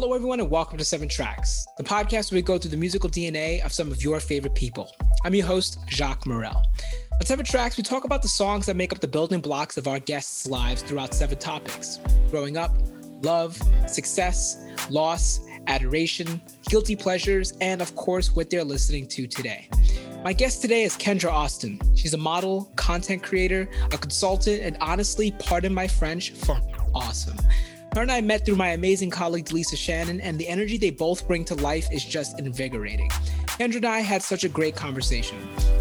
Hello, everyone, and welcome to Seven Tracks, the podcast where we go through the musical DNA of some of your favorite people. I'm your host, Jacques Morel. On Seven Tracks, we talk about the songs that make up the building blocks of our guests' lives throughout seven topics growing up, love, success, loss, adoration, guilty pleasures, and of course, what they're listening to today. My guest today is Kendra Austin. She's a model, content creator, a consultant, and honestly, pardon my French, for awesome. Her and I met through my amazing colleague Lisa Shannon, and the energy they both bring to life is just invigorating. Kendra and I had such a great conversation.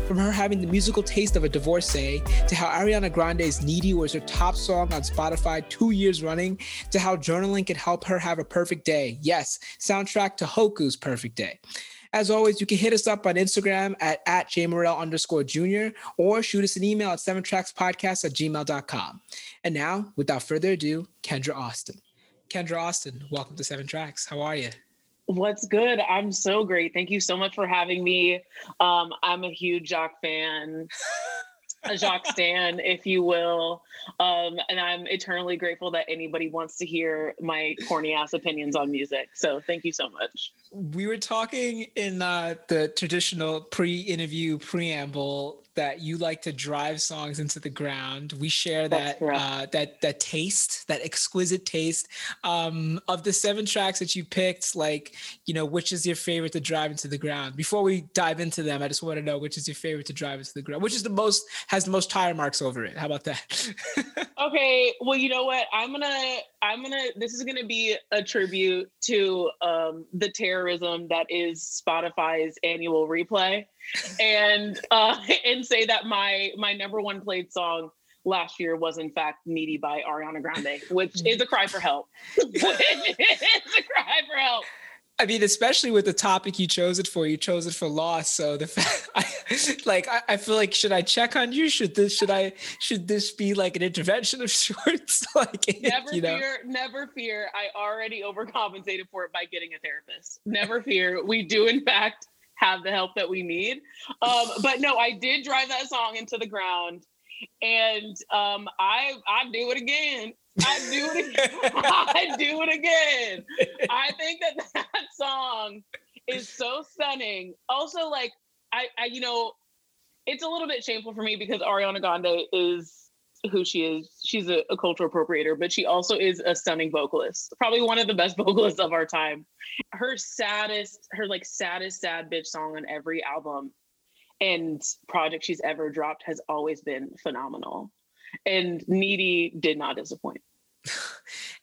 From her having the musical taste of a divorcee, to how Ariana Grande's Needy was her top song on Spotify two years running, to how journaling could help her have a perfect day. Yes, soundtrack to Hoku's Perfect Day. As always, you can hit us up on Instagram at, at jmorel underscore junior or shoot us an email at seven tracks podcast at gmail.com. And now, without further ado, Kendra Austin. Kendra Austin, welcome to Seven Tracks. How are you? What's good? I'm so great. Thank you so much for having me. Um, I'm a huge Jacques fan. a Jacques Stan, if you will. Um, and I'm eternally grateful that anybody wants to hear my corny ass opinions on music. So thank you so much. We were talking in uh, the traditional pre interview preamble that you like to drive songs into the ground. We share that uh, that that taste, that exquisite taste. Um, of the seven tracks that you picked, like you know, which is your favorite to drive into the ground? Before we dive into them, I just want to know which is your favorite to drive into the ground. Which is the most has the most tire marks over it? How about that? okay, well, you know what? I'm gonna I'm gonna this is gonna be a tribute to um, the terrorism that is Spotify's annual replay and uh, and say that my my number one played song last year was in fact "Needy" by Ariana Grande, which is a cry for help. it's a cry for help. I mean, especially with the topic you chose it for, you chose it for loss. So the fact, I, like, I, I, feel like, should I check on you? Should this, should I, should this be like an intervention of sorts? like, never you know? fear, never fear. I already overcompensated for it by getting a therapist. Never fear. We do, in fact, have the help that we need. Um, but no, I did drive that song into the ground, and um, I I do it again. I do it again. I do it again. I think that that song is so stunning. Also, like I, I you know, it's a little bit shameful for me because Ariana Grande is who she is. She's a, a, cultural appropriator, but she also is a stunning vocalist. Probably one of the best vocalists of our time. Her saddest, her like saddest sad bitch song on every album and project she's ever dropped has always been phenomenal. And Needy did not disappoint.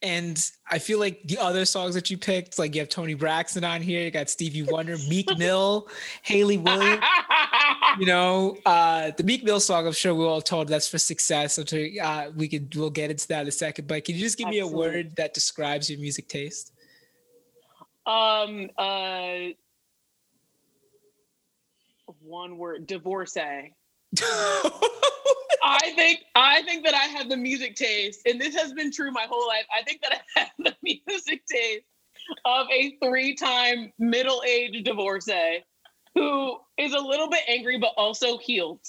and I feel like the other songs that you picked, like you have Toni Braxton on here, you got Stevie Wonder, Meek Mill, Hayley Williams. you know, uh, the Meek Mill song, I'm sure we're all told that's for success. So to, uh, we could we'll get into that in a second. But can you just give Absolutely. me a word that describes your music taste? Um, uh, one word, divorcee. I think I think that I have the music taste, and this has been true my whole life. I think that I have the music taste of a three-time middle-aged divorcee who is a little bit angry but also healed,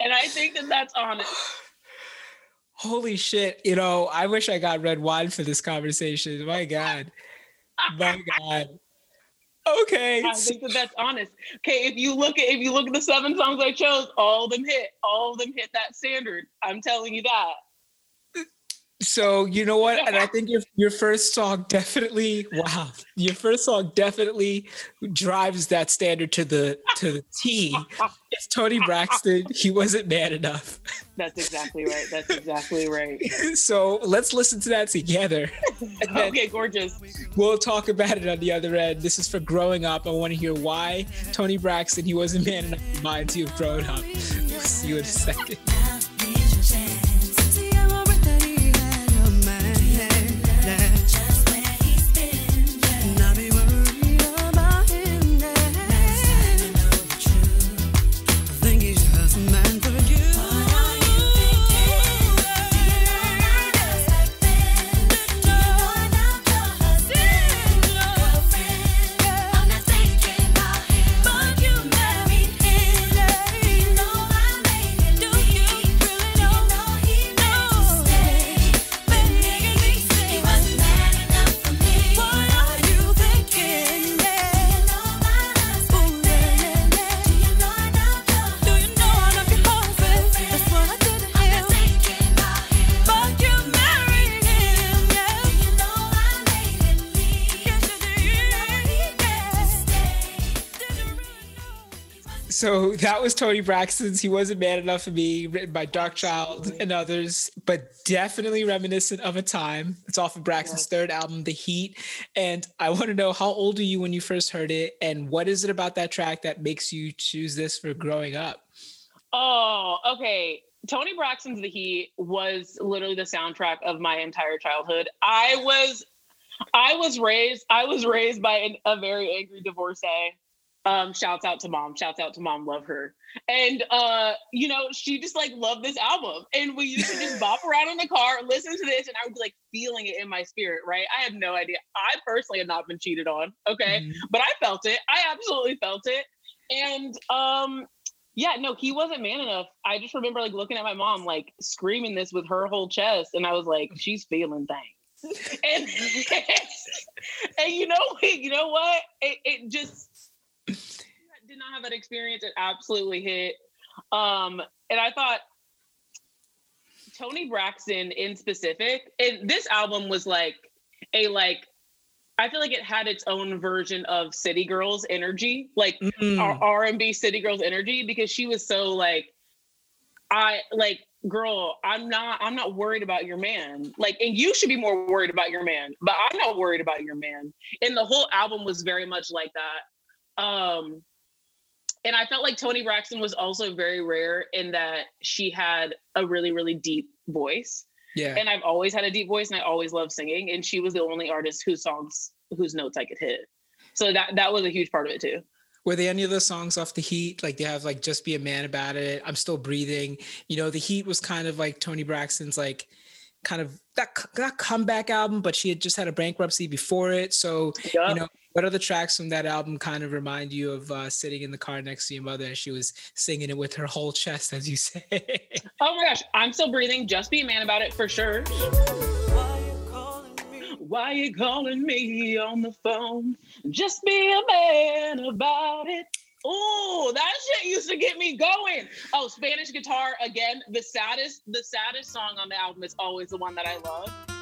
and I think that that's honest. Holy shit! You know, I wish I got red wine for this conversation. My God, my God. Okay. I think that that's honest. Okay, if you look at if you look at the seven songs I chose, all of them hit. All of them hit that standard. I'm telling you that. So you know what, and I think your your first song definitely wow, your first song definitely drives that standard to the to the T. It's Toni Braxton. He wasn't man enough. That's exactly right. That's exactly right. so let's listen to that together. okay, gorgeous. We'll talk about it on the other end. This is for growing up. I want to hear why Toni Braxton he wasn't man enough reminds you of growing up. We'll see you in a second. That was Toni Braxton's He Wasn't Man Enough for Me, written by Dark Darkchild and others, but definitely reminiscent of a time. It's off of Braxton's yeah. third album, The Heat. And I want to know how old are you when you first heard it? And what is it about that track that makes you choose this for growing up? Oh, okay. Toni Braxton's The Heat was literally the soundtrack of my entire childhood. I was I was raised I was raised by an, a very angry divorcee um shouts out to mom. Shouts out to mom. Love her. And uh you know she just like loved this album. And we used to just bop around in the car listen to this and i would be like feeling it in my spirit right? I have no idea. I personally had not been cheated on okay? Mm-hmm. but i felt it. I absolutely felt it. And um yeah no he wasn't man enough. I just remember like looking at my mom like screaming this with her whole chest and i was like she's feeling things. And, and you know you know what? It, it just did not have that experience. It absolutely hit. Um, and I thought Toni Braxton in specific, and this album was like a like I feel like it had its own version of City Girls energy, like mm. R and B City Girls energy, because she was so like, I like, girl, I'm not, I'm not worried about your man. Like, and you should be more worried about your man, but I'm not worried about your man. And the whole album was very much like that. Um, and I felt like Toni Braxton was also very rare in that she had a really, really deep voice. Yeah. And I've always had a deep voice and I always loved singing. And she was the only artist whose songs, whose notes I could hit. So that that was a huge part of it too. Were there any of the songs off the heat? Like they have like Just Be a Man About It, I'm Still Breathing. You know, the heat was kind of like Toni Braxton's like kind of that, that comeback album, but she had just had a bankruptcy before it. So, yep. you know, what other tracks from that album kind of remind you of uh, sitting in the car next to your mother and she was singing it with her whole chest, as you say? oh my gosh, I'm still breathing. Just be a man about it for sure. Why you calling me on the phone? Just be a man about it. Oh, that shit used to get me going. Oh, Spanish guitar again. The saddest, the saddest song on the album is always the one that I love.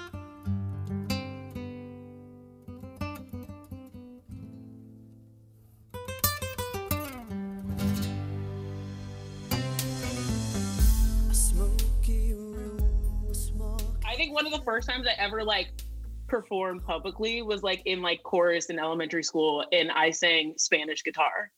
One of the first times I ever like performed publicly was like in like chorus in elementary school and I sang Spanish guitar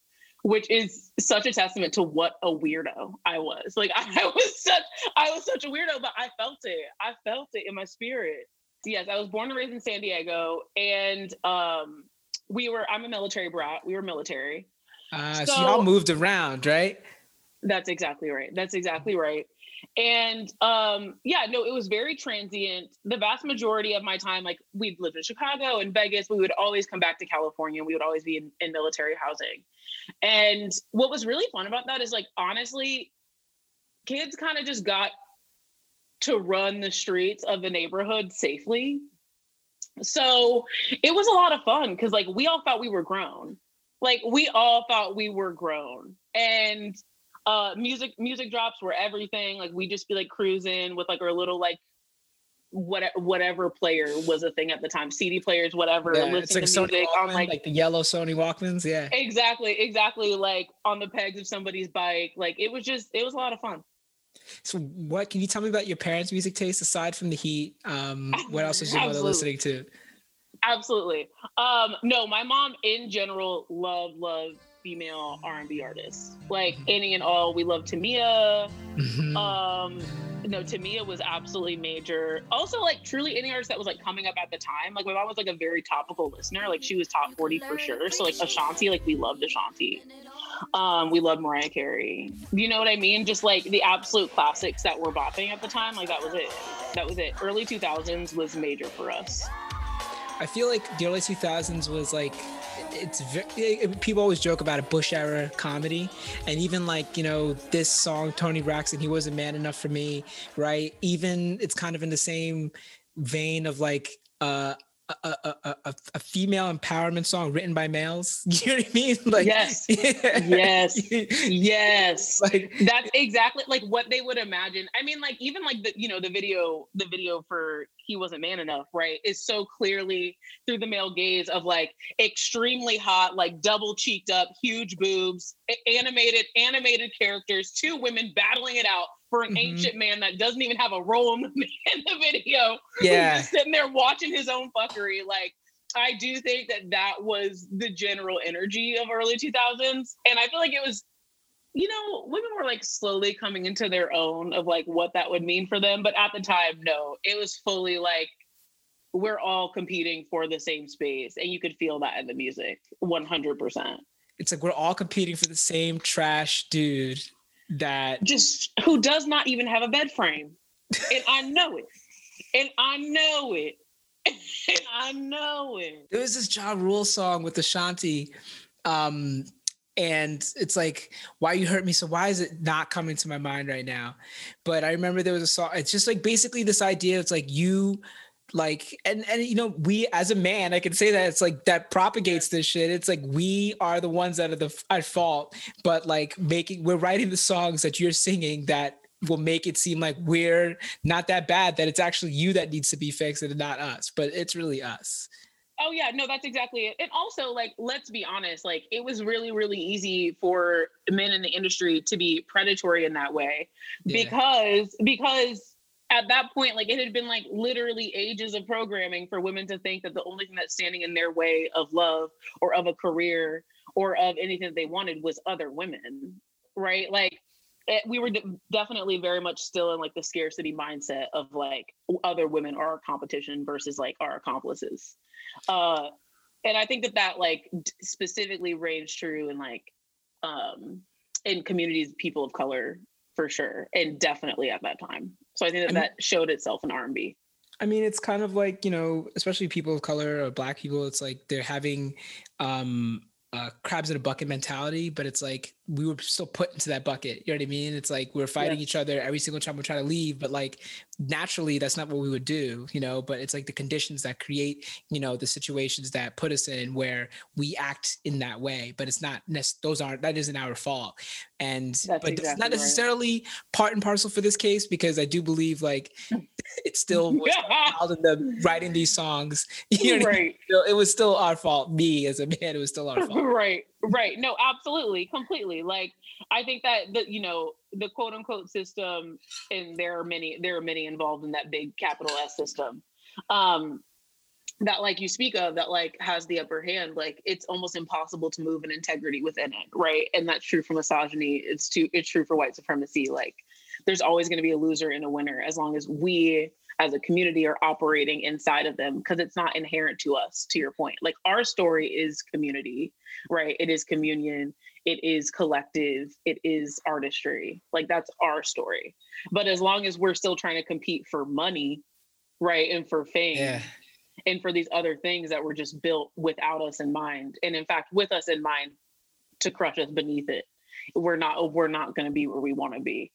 which is such a testament to what a weirdo I was. Like I was such I was such a weirdo, but I felt it. I felt it in my spirit. Yes, I was born and raised in San Diego, and um, we were. I'm a military brat. We were military. Uh, so, so y'all moved around, right? That's exactly right. That's exactly right. And um, yeah, no, it was very transient. The vast majority of my time, like we'd lived in Chicago and Vegas, we would always come back to California. And we would always be in, in military housing. And what was really fun about that is like honestly, kids kind of just got to run the streets of the neighborhood safely. So it was a lot of fun because like we all thought we were grown. Like we all thought we were grown. And uh music music drops were everything. Like we just be like cruising with like our little like what whatever player was a thing at the time, CD players, whatever. Yeah, it's like to music Walkman, on like, like the yellow Sony Walkmans. Yeah, exactly, exactly. Like on the pegs of somebody's bike. Like it was just, it was a lot of fun. So, what can you tell me about your parents' music taste aside from the Heat? Um, what else was your mother listening to? Absolutely. Um, no, my mom in general loved love female R&B artists. Like mm-hmm. any and all, we love Tamia. Mm-hmm. Um, no, Tamia was absolutely major. Also, like truly any artist that was like coming up at the time. Like my mom was like a very topical listener. Like she was top 40 for sure. So like Ashanti, like we loved Ashanti. Um, we loved Mariah Carey. You know what I mean? Just like the absolute classics that were bopping at the time. Like that was it. That was it. Early 2000s was major for us. I feel like the early 2000s was like it's very, people always joke about a Bush era comedy, and even like you know this song Toni Braxton, he wasn't man enough for me, right? Even it's kind of in the same vein of like uh, a, a, a, a female empowerment song written by males. You know what I mean? Like yes, yes, yes. Like that's exactly like what they would imagine. I mean, like even like the you know the video the video for he wasn't man enough, right? Is so clearly through the male gaze of like extremely hot, like double cheeked up, huge boobs, animated animated characters, two women battling it out for an mm-hmm. ancient man that doesn't even have a role in the, in the video. Yeah. just sitting there watching his own fuckery. Like, I do think that that was the general energy of early 2000s. And I feel like it was, you know, women were like slowly coming into their own of like what that would mean for them. But at the time, no, it was fully like, we're all competing for the same space. And you could feel that in the music 100%. It's like we're all competing for the same trash dude that just who does not even have a bed frame. and I know it. And I know it. and I know it. There was this Ja Rule song with Ashanti. Um, and it's like, why you hurt me? So why is it not coming to my mind right now? But I remember there was a song. It's just like basically this idea. It's like you like and and you know we as a man i can say that it's like that propagates this shit it's like we are the ones that are the at fault but like making we're writing the songs that you're singing that will make it seem like we're not that bad that it's actually you that needs to be fixed and not us but it's really us Oh yeah, no, that's exactly it. And also, like, let's be honest, like, it was really, really easy for men in the industry to be predatory in that way, yeah. because because at that point, like it had been like literally ages of programming for women to think that the only thing that's standing in their way of love or of a career or of anything that they wanted was other women, right? Like it, we were definitely very much still in like the scarcity mindset of like other women are our competition versus like our accomplices. Uh, and I think that that like specifically ranged true in like um, in communities people of color for sure, and definitely at that time. So I think that I mean, that showed itself in R&B. I mean, it's kind of like, you know, especially people of color or black people, it's like they're having um uh, crabs in a bucket mentality, but it's like we were still put into that bucket. You know what I mean? It's like we're fighting yeah. each other every single time we try to leave, but like naturally, that's not what we would do, you know. But it's like the conditions that create, you know, the situations that put us in where we act in that way. But it's not those aren't that isn't our fault, and that's but exactly it's not necessarily right. part and parcel for this case because I do believe like it's still was in them writing these songs. You know right. I mean? It was still our fault. Me as a man, it was still our fault. right. Right. No, absolutely. Completely. Like I think that the you know, the quote unquote system and there are many there are many involved in that big capital S system. Um that like you speak of that like has the upper hand like it's almost impossible to move an integrity within it right and that's true for misogyny it's too it's true for white supremacy like there's always going to be a loser and a winner as long as we as a community are operating inside of them because it's not inherent to us to your point. Like our story is community right? It is communion. It is collective. It is artistry. Like that's our story. But as long as we're still trying to compete for money right and for fame yeah. and for these other things that were just built without us in mind and in fact with us in mind to crush us beneath it we're not we're not going to be where we want to be.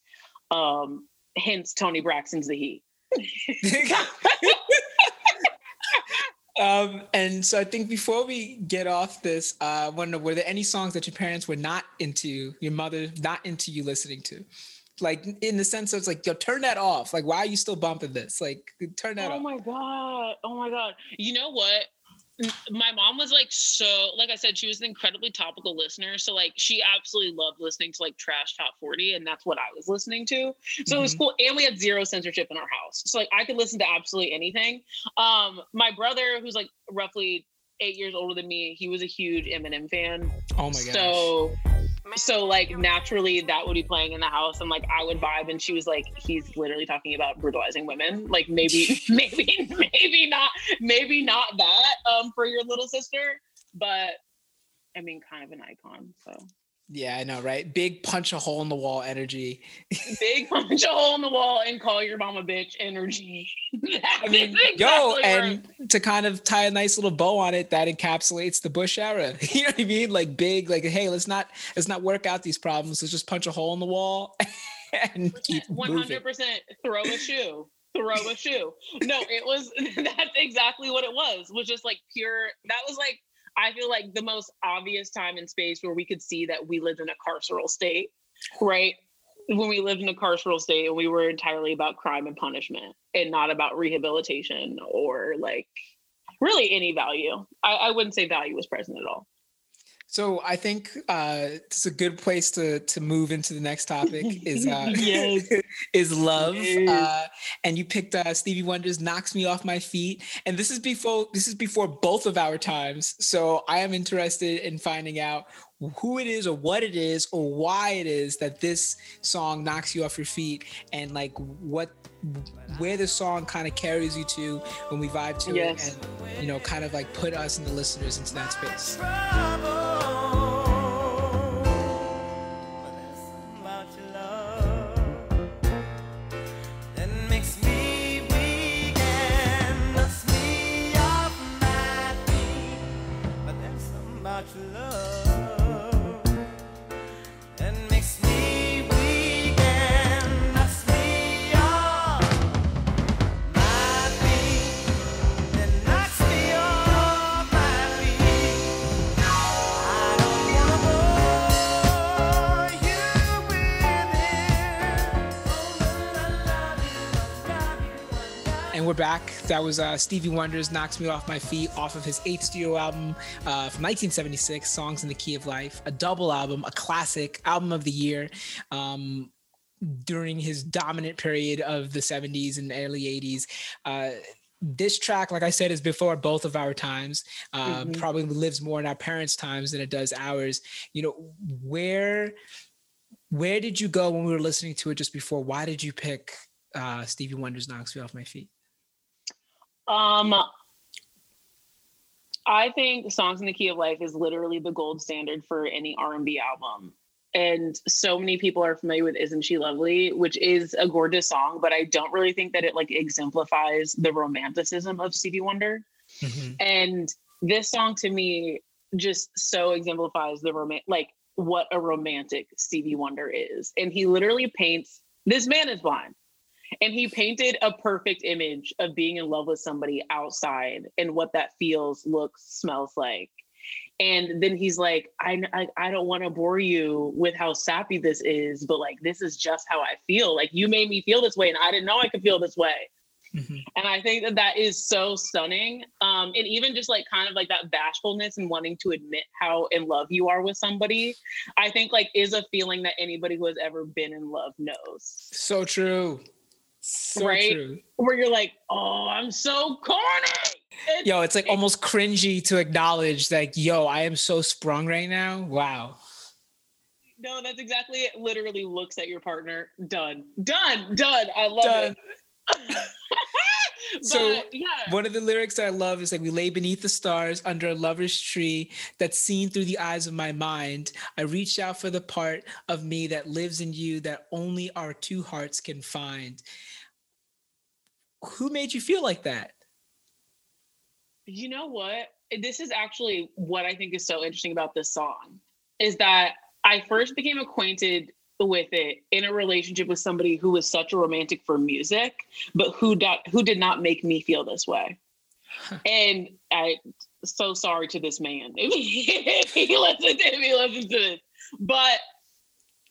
Um hence toni braxton's the heat um, and so I think before we get off this, uh, I want to know were there any songs that your parents were not into, your mother not into you listening to? Like in the sense of it's like, yo, turn that off. Like, why are you still bumping this? Like, turn that oh off. Oh my God. Oh my God. You know what? My mom was like so like i said she was an incredibly topical listener so like she absolutely loved listening to like trash top 40 and that's what i was listening to so mm-hmm. it was mm-hmm. cool and we had zero censorship in our house so like i could listen to absolutely anything um my brother who's like roughly eight years older than me he was a huge eminem fan oh my god so so like naturally that would be playing in the house and like I would vibe and she was like he's literally talking about brutalizing women. Like maybe maybe maybe not maybe not that um for your little sister but I mean kind of an icon so yeah, I know, right? Big punch a hole in the wall energy. Big punch a hole in the wall and call your mom a bitch energy. I mean, exactly yo, and to kind of tie a nice little bow on it, that encapsulates the Bush era. You know what I mean? Like big, like, hey, let's not let's not work out these problems. Let's just punch a hole in the wall and keep one hundred percent throw a shoe. throw a shoe. No, it was that's exactly what it was. Was just like pure. That was like I feel like the most obvious time and space where we could see that we lived in a carceral state, right? When we lived in a carceral state and we were entirely about crime and punishment and not about rehabilitation or like really any value. I, I wouldn't say value was present at all. So I think uh, it's a good place to to move into the next topic is uh, Yes. is love, Yes. uh, and you picked uh, Stevie Wonder's "Knocks Me Off My Feet," and this is before this is before both of our times. So I am interested in finding out who it is, or what it is, or why it is that this song knocks you off your feet, and like what where the song kind of carries you to when we vibe to Yes. it, and you know, kind of like put us and the listeners into that space. That was uh, Stevie Wonder's "Knocks Me Off My Feet" off of his eighth studio album uh, from 1976, "Songs in the Key of Life," a double album, a classic album of the year. Um, during his dominant period of the 70s and early 80s. Uh, this track, like I said, is before both of our times. Uh, Mhm. Probably lives more in our parents' times than it does ours. You know, where where did you go when we were listening to it just before? Why did you pick uh, Stevie Wonder's "Knocks Me Off My Feet"? Um, I think "Songs in the Key of Life" is literally the gold standard for any R and B album. And so many people are familiar with "Isn't She Lovely," which is a gorgeous song, but I don't really think that it like exemplifies the romanticism of Stevie Wonder. And this song to me just so exemplifies the roman like what a romantic Stevie Wonder is. And he literally paints this man is blind. And he painted a perfect image of being in love with somebody outside and what that feels, looks, smells like. And then he's like, I, I, I don't want to bore you with how sappy this is, but like, this is just how I feel. Like, you made me feel this way, and I didn't know I could feel this way. Mhm. And I think that that is so stunning. Um, and even just like kind of like that bashfulness and wanting to admit how in love you are with somebody, I think like is a feeling that anybody who has ever been in love knows. So true. So Right? true. Where you're like, oh, I'm so corny. It's- Yo, it's like almost cringy to acknowledge like, yo, I am so sprung right now. Wow. no, that's exactly it. Literally looks at your partner. Done. Done. Done. I love Done. it. but So, yeah. One of the lyrics I love is like, we lay beneath the stars under a lover's tree that's seen through the eyes of my mind. I reach out for the part of me that lives in you that only our two hearts can find. Who made you feel like that? You know what? This is actually what I think is so interesting about this song is that I first became acquainted with it in a relationship with somebody who was such a romantic for music, but who dot who did not make me feel this way. And I so sorry to this man if he listens if he listens to this. But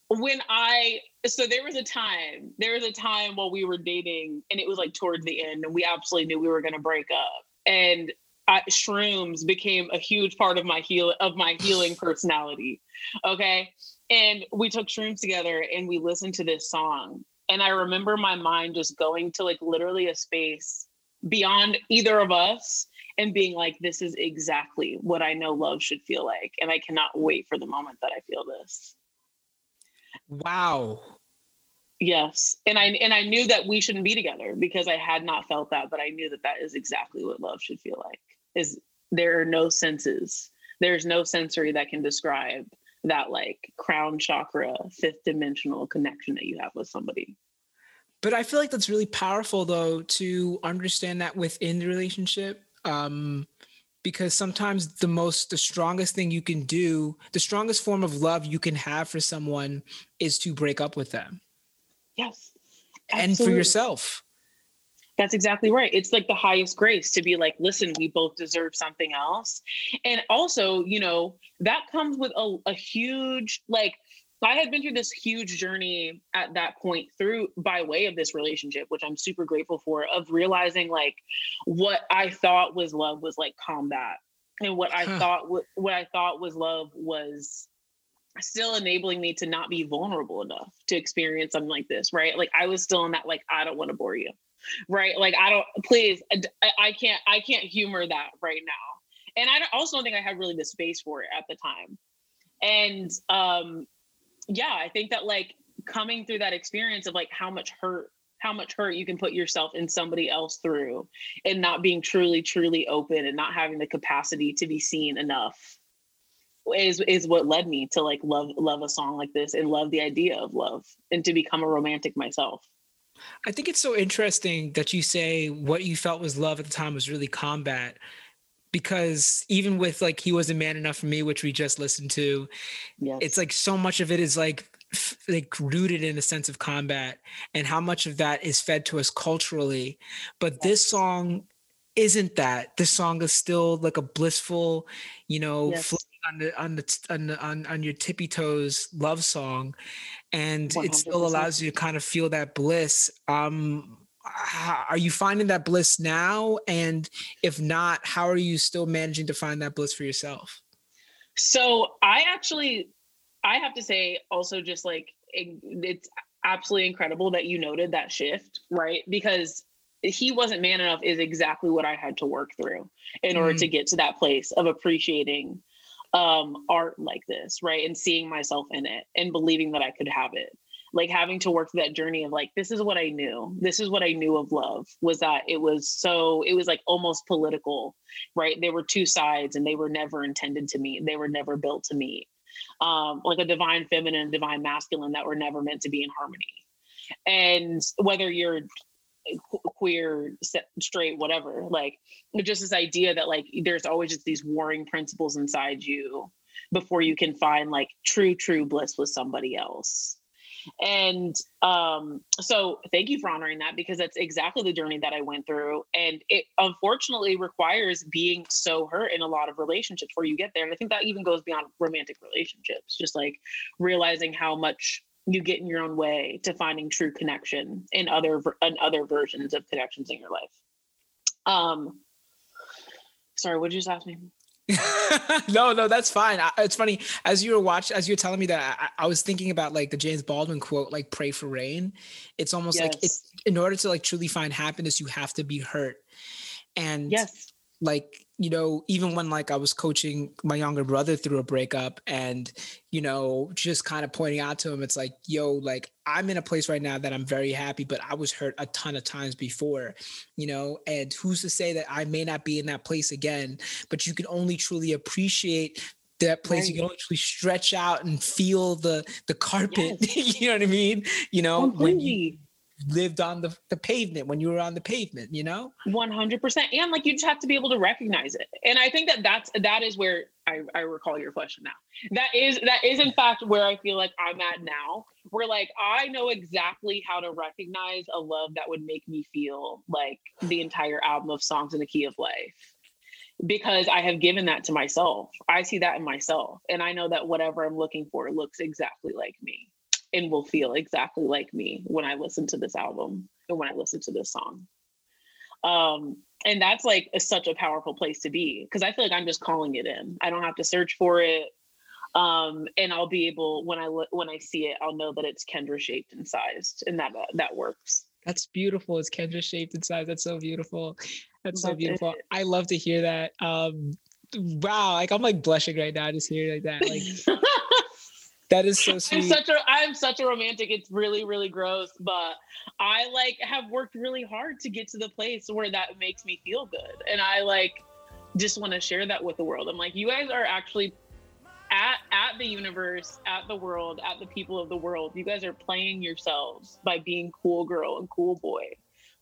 when I so there was a time, there was a time while we were dating, and it was like towards the end, and we absolutely knew we were gonna break up. And I, shrooms became a huge part of my heal of my healing personality. Okay. And we took shrooms together and we listened to this song. And I remember my mind just going to like literally a space beyond either of us and being like, this is exactly what I know love should feel like. And I cannot wait for the moment that I feel this. Wow. Yes. And I and I knew that we shouldn't be together because I had not felt that, but I knew that that is exactly what love should feel like. Is there are no senses. There's no sensory that can describe that like crown chakra, fifth dimensional connection that you have with somebody. But I feel like that's really powerful though to understand that within the relationship. Um, because sometimes the most the strongest thing you can do, the strongest form of love you can have for someone is to break up with them. Yes. And for yourself. That's exactly right. It's like the highest grace to be like, listen, we both deserve something else. And also, you know, that comes with a, a huge, like, I had been through this huge journey at that point through by way of this relationship, which I'm super grateful for, of realizing like what I thought was love was like combat. And what I Huh. thought what I thought was love was still enabling me to not be vulnerable enough to experience something like this, right? Like I was still in that like I don't want to bore you. Right? Like I don't please I, I can't I can't humor that right now. And I also don't think I had really the space for it at the time. And um yeah, I think that like coming through that experience of like how much hurt how much hurt you can put yourself and somebody else through and not being truly truly open and not having the capacity to be seen enough is is what led me to like love love a song like this and love the idea of love and to become a romantic myself. I think it's so interesting that you say what you felt was love at the time was really combat. Because even with like he wasn't man enough for me, which we just listened to, Yes. it's like so much of it is like f- like rooted in a sense of combat and how much of that is fed to us culturally. But this song isn't that. This song is still like a blissful you know Yes. on the on the on, the, on on your tippy toes love song. And it still allows you to kind of feel that bliss. Um are you finding that bliss now and if not how are you still managing to find that bliss for yourself So I actually, I have to say, also just like it- it's absolutely incredible that you noted that shift, right? Because he wasn't man enough is exactly what I had to work through in order to get to that place of appreciating um, art like this, right? And seeing myself in it and believing that I could have it. Like having to work that journey of like, this is what I knew. This is what I knew of love was that it was so, it was like almost political right? there were two sides and they were never intended to meet. They were never built to meet. Um, like a divine feminine divine masculine that were never meant to be in harmony. And whether you're queer, straight, whatever, like just this idea that like there's always just these warring principles inside you before you can find like true, true bliss with somebody else. And um, so thank you for honoring that because that's exactly the journey that I went through. And it unfortunately requires being so hurt in a lot of relationships where you get there. And I think that even goes beyond romantic relationships, just like realizing how much you get in your own way to finding true connection in other in other versions of connections in your life. Um sorry, what did you just ask me? no, no, that's fine. I, it's funny as you were watching, as you were telling me that, I, I was thinking about like the James Baldwin quote, like "Pray for rain." It's almost like Yes. it's in order to like truly find happiness, you have to be hurt. And Yes. like you know even when like i was coaching my younger brother through a breakup and you know just kind of pointing out to him it's like yo like i'm in a place right now that i'm very happy but i was hurt a ton of times before you know? And who's to say that i may not be in that place again but you can only truly appreciate that place. You can only truly stretch out and feel the the carpet you know what i mean? You know when you Completely. Lived on the, the pavement when you were on the pavement you know? 100% and like you just have to be able to recognize it. And i think that that's that is where i, I recall your question now. That is that is in fact where i feel like i'm at now where like i know exactly how to recognize a love that would make me feel like the entire album of songs in the key of life because i have given that to myself. I see that in myself. And i know that whatever i'm looking for looks exactly like me and will feel exactly like me when i listen to this album and when i listen to this song um and that's like a, such a powerful place to be because i feel like i'm just calling it in i don't have to search for it um and i'll be able when i look when i see it i'll know that it's kendra shaped and sized and that that works That's beautiful. It's Kendra shaped and sized. That's so beautiful. That's so beautiful. it. I love to hear that. Um, wow, like I'm like blushing right now just hearing like that. Like that is so I'm sweet. such a I'm such a romantic. It's really really gross, but I like have worked really hard to get to the place where that makes me feel good, and I like just want to share that with the world. I'm like, you guys are actually at at the universe, at the world, at the people of the world. You guys are playing yourselves by being cool girl and cool boy,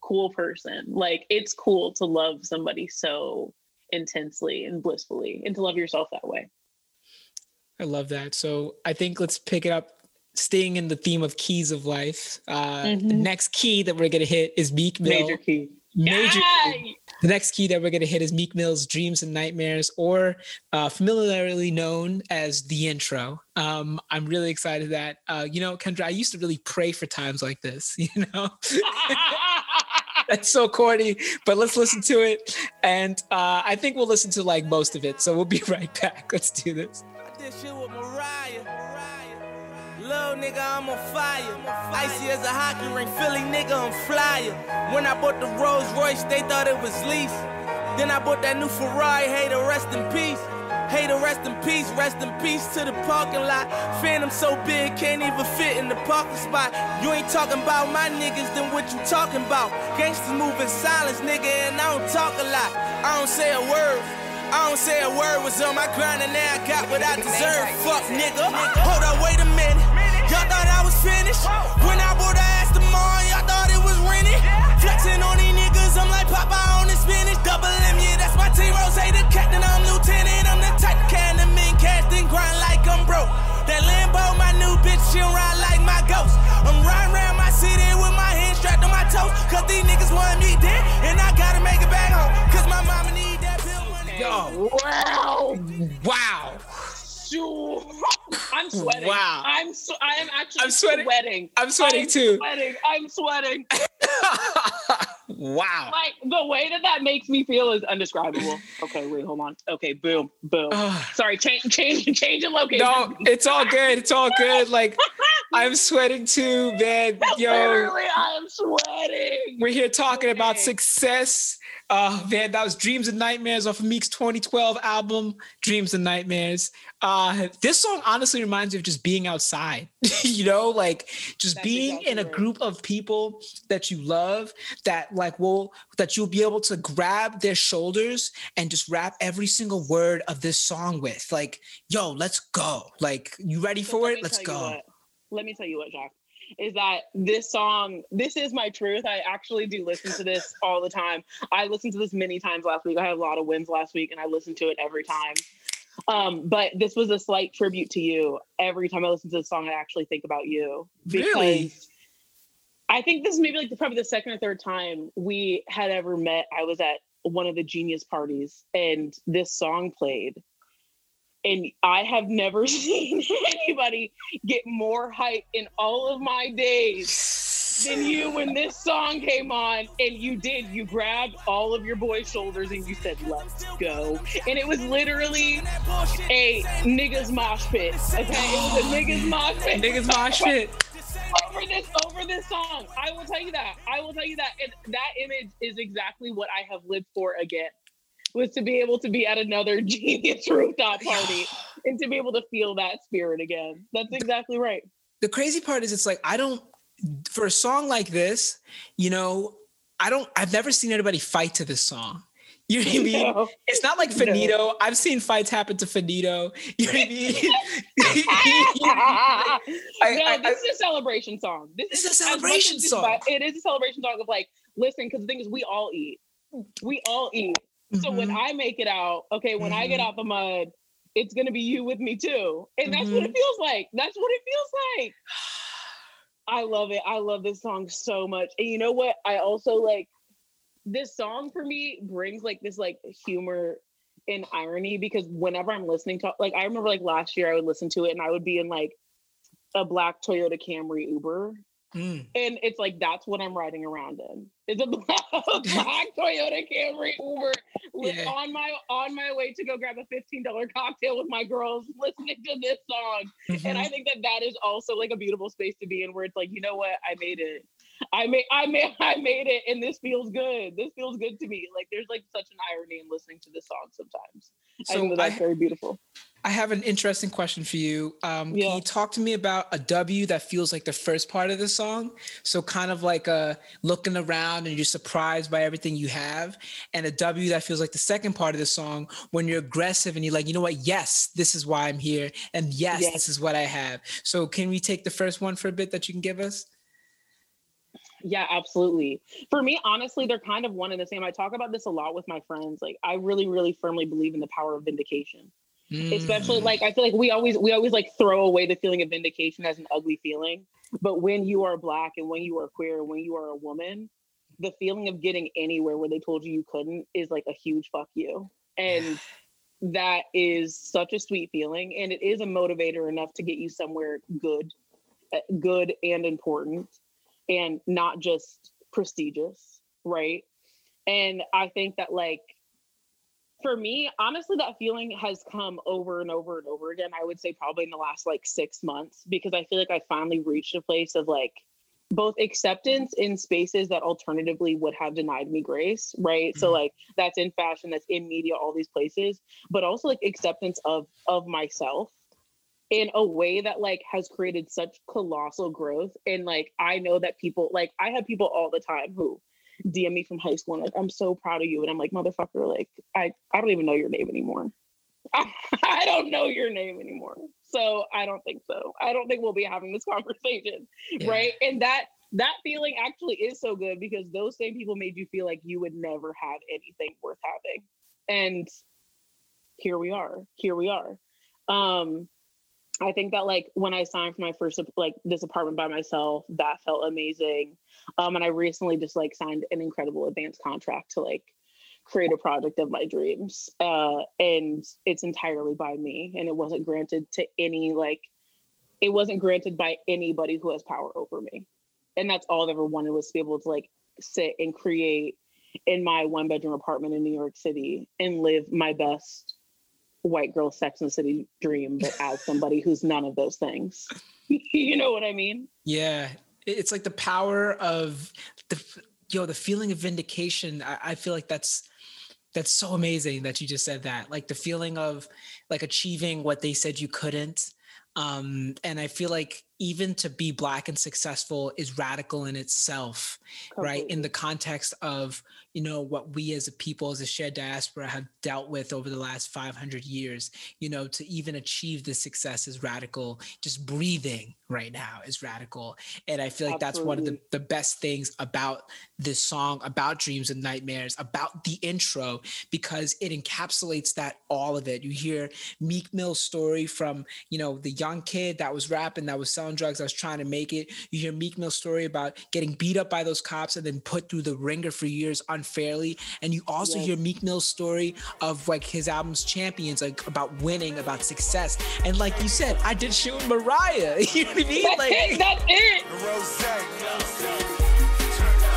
cool person. Like it's cool to love somebody so intensely and blissfully, and to love yourself that way. I love that. So I think let's pick it up. Staying in the theme of keys of life. Uh, The Mhm. next key that we're gonna hit is Meek Mill. Major key. major. Yay! The next key that we're gonna hit is Meek Mill's "Dreams and Nightmares," or uh, familiarly known as the intro. Um, I'm really excited that uh, you know, Kendra. I used to really pray for times like this. You know, that's so corny. But let's listen to it, and uh, I think we'll listen to like most of it. So we'll be right back. Let's do this. Did shit with Mariah. Little nigga, I'm on fire. Icy as a hockey ring, Philly nigga, I'm flyer. When I bought the Rolls Royce, they thought it was lease. Then I bought that new Ferrari, hey, to rest in peace. Hey, to rest in peace, rest in peace to the parking lot. Phantom so big, can't even fit in the parking spot. You ain't talking about my niggas, then what you talking about? Gangsters move in silence, nigga, and I don't talk a lot. I don't say a word. I don't say a word was on my grind and now I got what I deserve. Fuck nigga. Hold up, wait a minute. Y'all thought I was finished. When I bought the Aston Martin, y'all thought it was rented. Flexing on these niggas, I'm like Popeye on the spinach. Double M, yeah, that's my team. Ross, the captain, I'm lieutenant. I'm the type of can the men cash, then grind like I'm broke. That Lambo, my new bitch, she'll ride like my ghost. I'm riding around my city with my hands strapped on my toes. Cause these niggas want me dead, Yo, wow. wow. I'm sweating. Wow. I'm so, I am actually I'm sweating. sweating. I'm sweating I'm too. Sweating. I'm sweating. wow. Like the way that that makes me feel is undescribable. Okay, wait, hold on. Okay, boom, boom. Ugh. Sorry, change, change, change in location. No, it's all good. It's all good. Like I'm sweating too, man. Yo, Literally, I am sweating. we're here talking about success. Uh man, that was Dreams and Nightmares off of Meek's 2012 album, Dreams and Nightmares. Uh this song honestly reminds me of just being outside. you know, like just That's being exactly in a right. group of people that you love that like will that you'll be able to grab their shoulders and just rap every single word of this song with. Like, yo, let's go. Like, you ready So for it? Let's go. what- let me tell you what, Jacques, is that this song, this is my truth. I actually do listen to this all the time. I listened to this many times last week. I had a lot of wins last week and I listened to it every time. Um, but this was a slight tribute to you. Every time I listen to the song, I actually think about you. Really? I think this is maybe like the, probably the second or third time we had ever met. I was at one of the genius parties and this song played. And I have never seen anybody get more hype in all of my days than you when this song came on. And you did. You grabbed all of your boys' shoulders and you said, let's go. And it was literally a niggas mosh pit. Okay. It was a niggas mosh pit Niggas mosh pit. over this over this song. I will tell you that. I will tell you that. And that image is exactly what I have lived for again. Was to be able to be at another genius rooftop party and to be able to feel that spirit again. That's exactly right. the crazy part is it's like I don't for a song like this, you know, I don't I've never seen anybody fight to this song. You know what I mean? No. It's not like No. Finito. I've seen fights happen to Finito. You know what I mean? I- no, I- this is a celebration song. This, This is a as much as celebration song. It is a celebration song of like, listen, because the thing is, we all eat. We all eat. So when Mhm. I make it out, okay, when I get Mhm. out the mud, it's gonna be you with me too. And that's what it feels like. That's what it feels like. I love it. I love this song so much. And you know what? I also like this song for me brings like this like humor and irony because whenever I'm listening to like I remember like last year I would listen to it and I would be in like a black Toyota Camry Uber Mm. and it's like that's what I'm riding around in. It's a black, black Toyota Camry Uber Yeah. on my on my way to go grab a fifteen dollar cocktail with my girls, listening to this song. And I Mhm. think that that is also like a beautiful space to be in, where it's like, you know what, I made it. I made, I made, I made it, and this feels good. This feels good to me. Like there's like such an irony in listening to this song sometimes. I think So that I, that's very beautiful. I have an interesting question for you. Um, Can you talk to me about a W that feels like the first part of the song? So kind of like a looking around and you're surprised by everything you have, and a W that feels like the second part of the song when you're aggressive and you're like, you know what? Yes, this is why I'm here, and yes, Yes. this is what I have. So can we take the first one for a bit that you can give us? Yeah, absolutely. For me, honestly, they're kind of one and the same. I talk about this a lot with my friends. Like, I really, really firmly believe in the power of vindication. Especially, Mm. like, I feel like we always, we always like throw away the feeling of vindication as an ugly feeling. But when you are black and when you are queer, when you are a woman, the feeling of getting anywhere where they told you you couldn't is like a huge fuck you. And that is such a sweet feeling. And it is a motivator enough to get you somewhere good, uh, good and important, and not just prestigious. Right. And I think that, like, for me, honestly, that feeling has come over and over and over again. I would say probably in the last like six months because I feel like I finally reached a place of like, both acceptance in spaces that alternatively would have denied me grace, right? Mm-hmm. So like that's in fashion, that's in media, all these places, but also like acceptance of of myself in a way that like has created such colossal growth. And like I know that people like I have people all the time who DM me from high school and like I'm so proud of you. And I'm like, motherfucker, like I I don't even know your name anymore. I don't know your name anymore. So I don't think so. I don't think we'll be having this conversation. Yeah. Right. And that that feeling actually is so good because those same people made you feel like you would never have anything worth having. And here we are. Here we are. Um I think that like when I signed for my first like this apartment by myself, that felt amazing. Um and I recently just like signed an incredible advance contract to like create a project of my dreams uh, and it's entirely by me and it wasn't granted to any like it wasn't granted by anybody who has power over me and that's all i ever wanted was to be able to like sit and create in my one bedroom apartment in new york city and live my best white girl sex and city dream but as somebody who's none of those things. You know what i mean? Yeah. It's like the power of the yo the feeling of vindication. I, I feel like that's that's so amazing that you just said that. Like the feeling of like achieving what they said you couldn't. Um and i feel like even to be black and successful is radical in itself Completely. right? In the context of you know what we as a people as a shared diaspora have dealt with over the last 500 years you know to even achieve the success is radical. Just breathing right now is radical. And i feel like Absolutely. that's one of the, the best things about this song about dreams and nightmares about the intro because it encapsulates that all of it. You hear meek mill's story from you know the young kid that was rapping that was selling drugs that was trying to make it. You hear meek mill's story about getting beat up by those cops and then put through the ringer for years unfairly. And you also yes. hear Meek Mill's story of like his albums Champions, like about winning, about success. And like you said, I did shoot Mariah. You know what I mean? That's like it, that's it.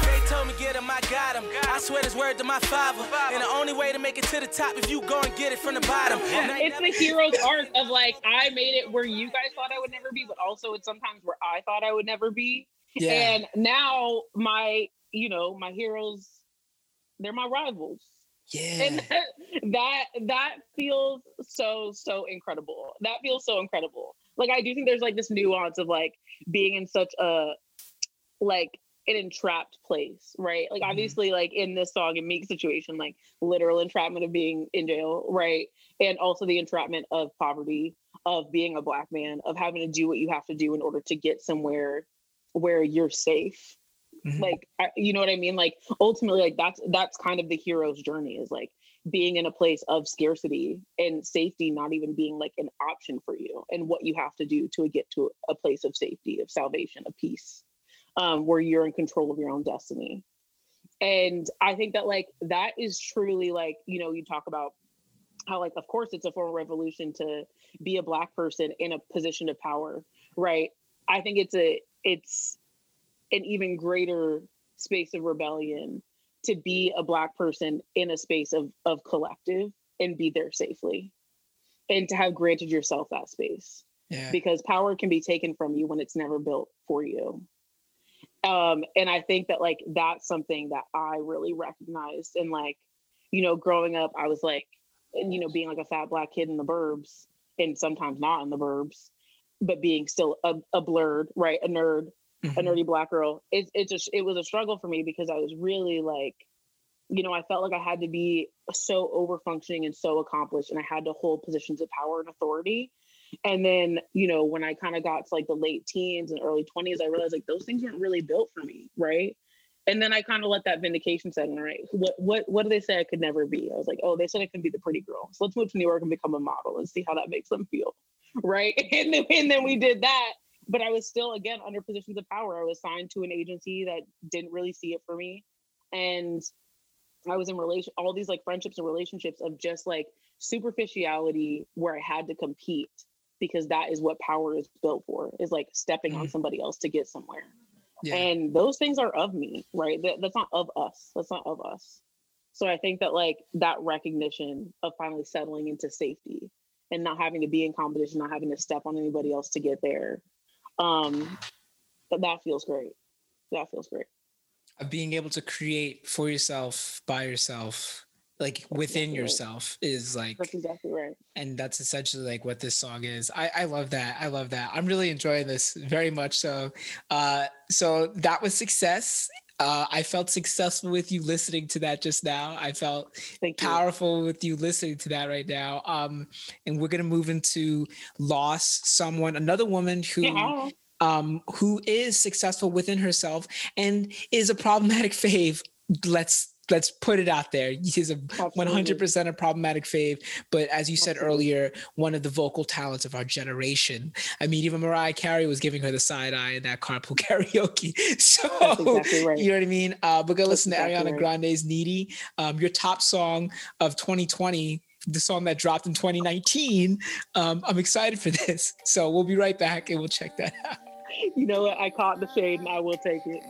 They told me get him, I got him. I swear this word to my father. And the only way to make it to the top if you go and get it from the bottom. It's the hero's arc of like I made it where you guys thought I would never be, but also it's sometimes where I thought I would never be. Yeah. And now my you know, my heroes, they're my rivals. Yeah. And that, that that feels so so incredible. That feels so incredible. Like I do think there's like this nuance of like being in such a like an entrapped place, right? Like mm-hmm. obviously like in this song and Meek's situation, like literal entrapment of being in jail, right? And also the entrapment of poverty, of being a black man, of having to do what you have to do in order to get somewhere where you're safe Mm-hmm. Like, I, you know what I mean? Like, ultimately, like that's that's kind of the hero's journey is like being in a place of scarcity and safety not even being like an option for you, and what you have to do to get to a place of safety, of salvation, of peace, um, where you're in control of your own destiny. And I think that like that is truly like you know you talk about how like of course it's a form of revolution to be a black person in a position of power, right? I think it's a it's an even greater space of rebellion to be a black person in a space of of collective and be there safely and to have granted yourself that space yeah. because power can be taken from you when it's never built for you um and i think that like that's something that i really recognized and like you know growing up i was like you know being like a fat black kid in the burbs and sometimes not in the burbs but being still a, a blerd right a nerd mm-hmm. a nerdy black girl. It it just it was a struggle for me because I was really like, you know, I felt like I had to be so over functioning and so accomplished, and I had to hold positions of power and authority. And then, you know, when I kind of got to like the late teens and early 20s, I realized like those things weren't really built for me, right? And then I kind of let that vindication set in, right? What what what do they say I could never be? I was like, oh, they said I can be the pretty girl. So let's move to New York and become a model and see how that makes them feel. Right. And then and then we did that but I was still again under positions of power. I was signed to an agency that didn't really see it for me. and I was in relation all these like friendships and relationships of just like superficiality where I had to compete because that is what power is built for is like stepping mm. on somebody else to get somewhere. Yeah. And those things are of me, right? That, that's not of us. That's not of us. So I think that like that recognition of finally settling into safety and not having to be in competition, not having to step on anybody else to get there. Um, that, that feels great. That feels great. Of being able to create for yourself by yourself like within exactly yourself right. is like that's exactly right and that's essentially like what this song is i i love that i love that i'm really enjoying this very much so uh so that was success uh, I felt successful with you listening to that just now. I felt powerful with you listening to that right now. Um, and we're gonna move into loss. Someone, another woman who yeah. um, who is successful within herself and is a problematic fave. Let's let's put it out there. He's a 100% a problematic fave, but as you said Absolutely. earlier, one of the vocal talents of our generation. I mean, even Mariah Carey was giving her the side eye in that carpool karaoke. So exactly right. you know what I mean. Uh, but go That's listen exactly to Ariana right. Grande's "Needy," um, your top song of 2020 the song that dropped in 2019. Um, I'm excited for this. So we'll be right back and we'll check that out. You know what? I caught the shade and I will take it.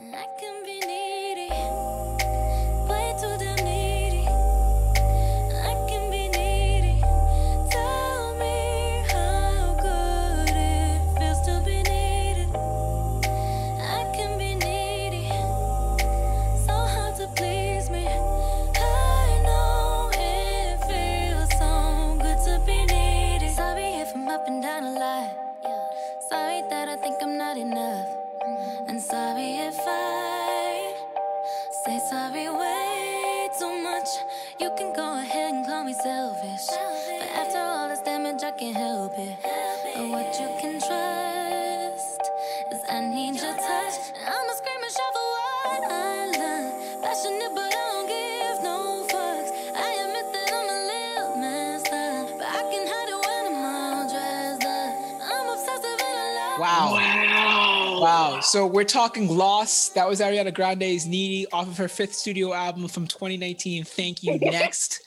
So we're talking Loss. That was Ariana Grande's Needy off of her fifth studio album from 2019. Thank you. Next.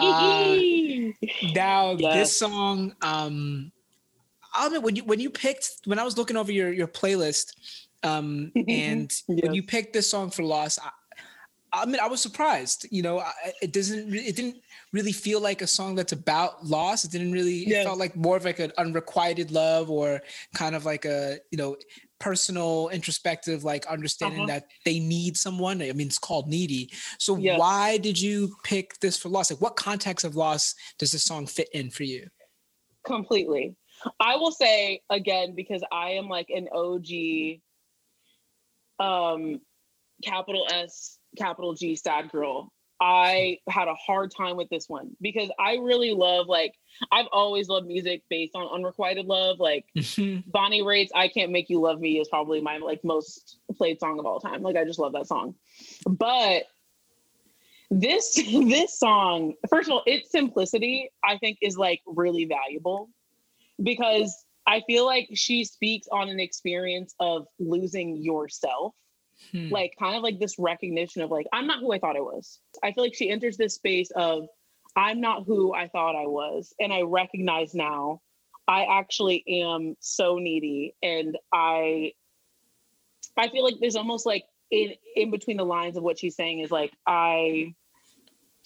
uh, now yes. this song, um, I'll admit when you when you picked when I was looking over your your playlist, um, and yes. when you picked this song for Loss, I, I mean, I was surprised. You know, it doesn't. It didn't really feel like a song that's about loss. It didn't really. It felt like more of like an unrequited love, or kind of like a you know personal introspective like understanding uh-huh. that they need someone. I mean it's called needy. So why did you pick this for loss? Like what context of loss does this song fit in for you? Completely. I will say again because i am like an og um capital s capital g sad girl I had a hard time with this one because I really love like I've always loved music based on unrequited love. Like Bonnie Raitt's "I Can't Make You Love Me" is probably my like most played song of all time. Like I just love that song. But this this song, first of all, its simplicity I think is like really valuable because I feel like she speaks on an experience of losing yourself hmm. like kind of like this recognition of like i'm not who i thought i was i feel like she enters this space of i'm not who i thought i was and i recognize now i actually am so needy and i i feel like there's almost like in in between the lines of what she's saying is like i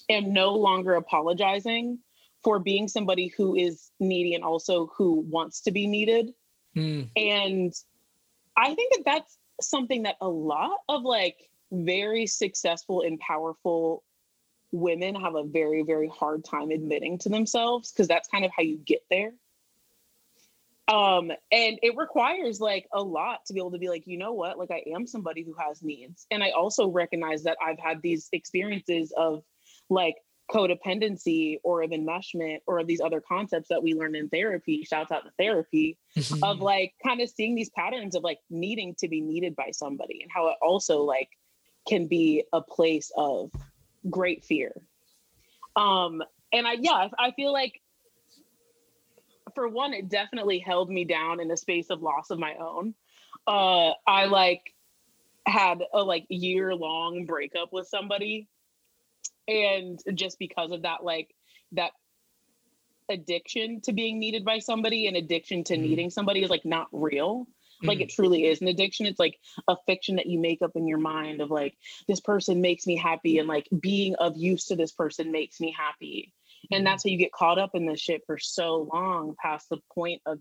am no longer apologizing for being somebody who is needy and also who wants to be needed hmm. and i think that that's something that a lot of like very successful and powerful women have a very very hard time admitting to themselves because that's kind of how you get there. Um and it requires like a lot to be able to be like you know what? Like i am somebody who has needs. And i also recognize that i've had these experiences of like codependency or of enmeshment or of these other concepts that we learn in therapy shouts out to therapy mm-hmm. of like kind of seeing these patterns of like needing to be needed by somebody and how it also like can be a place of great fear um and i yeah i feel like for one it definitely held me down in a space of loss of my own uh i like had a like year long breakup with somebody and just because of that like that addiction to being needed by somebody and addiction to mm. needing somebody is like not real like it mm. truly is an addiction it's like a fiction that you make up in your mind of like this person makes me happy and like being of use to this person makes me happy and mm-hmm. that's how you get caught up in this shit for so long past the point of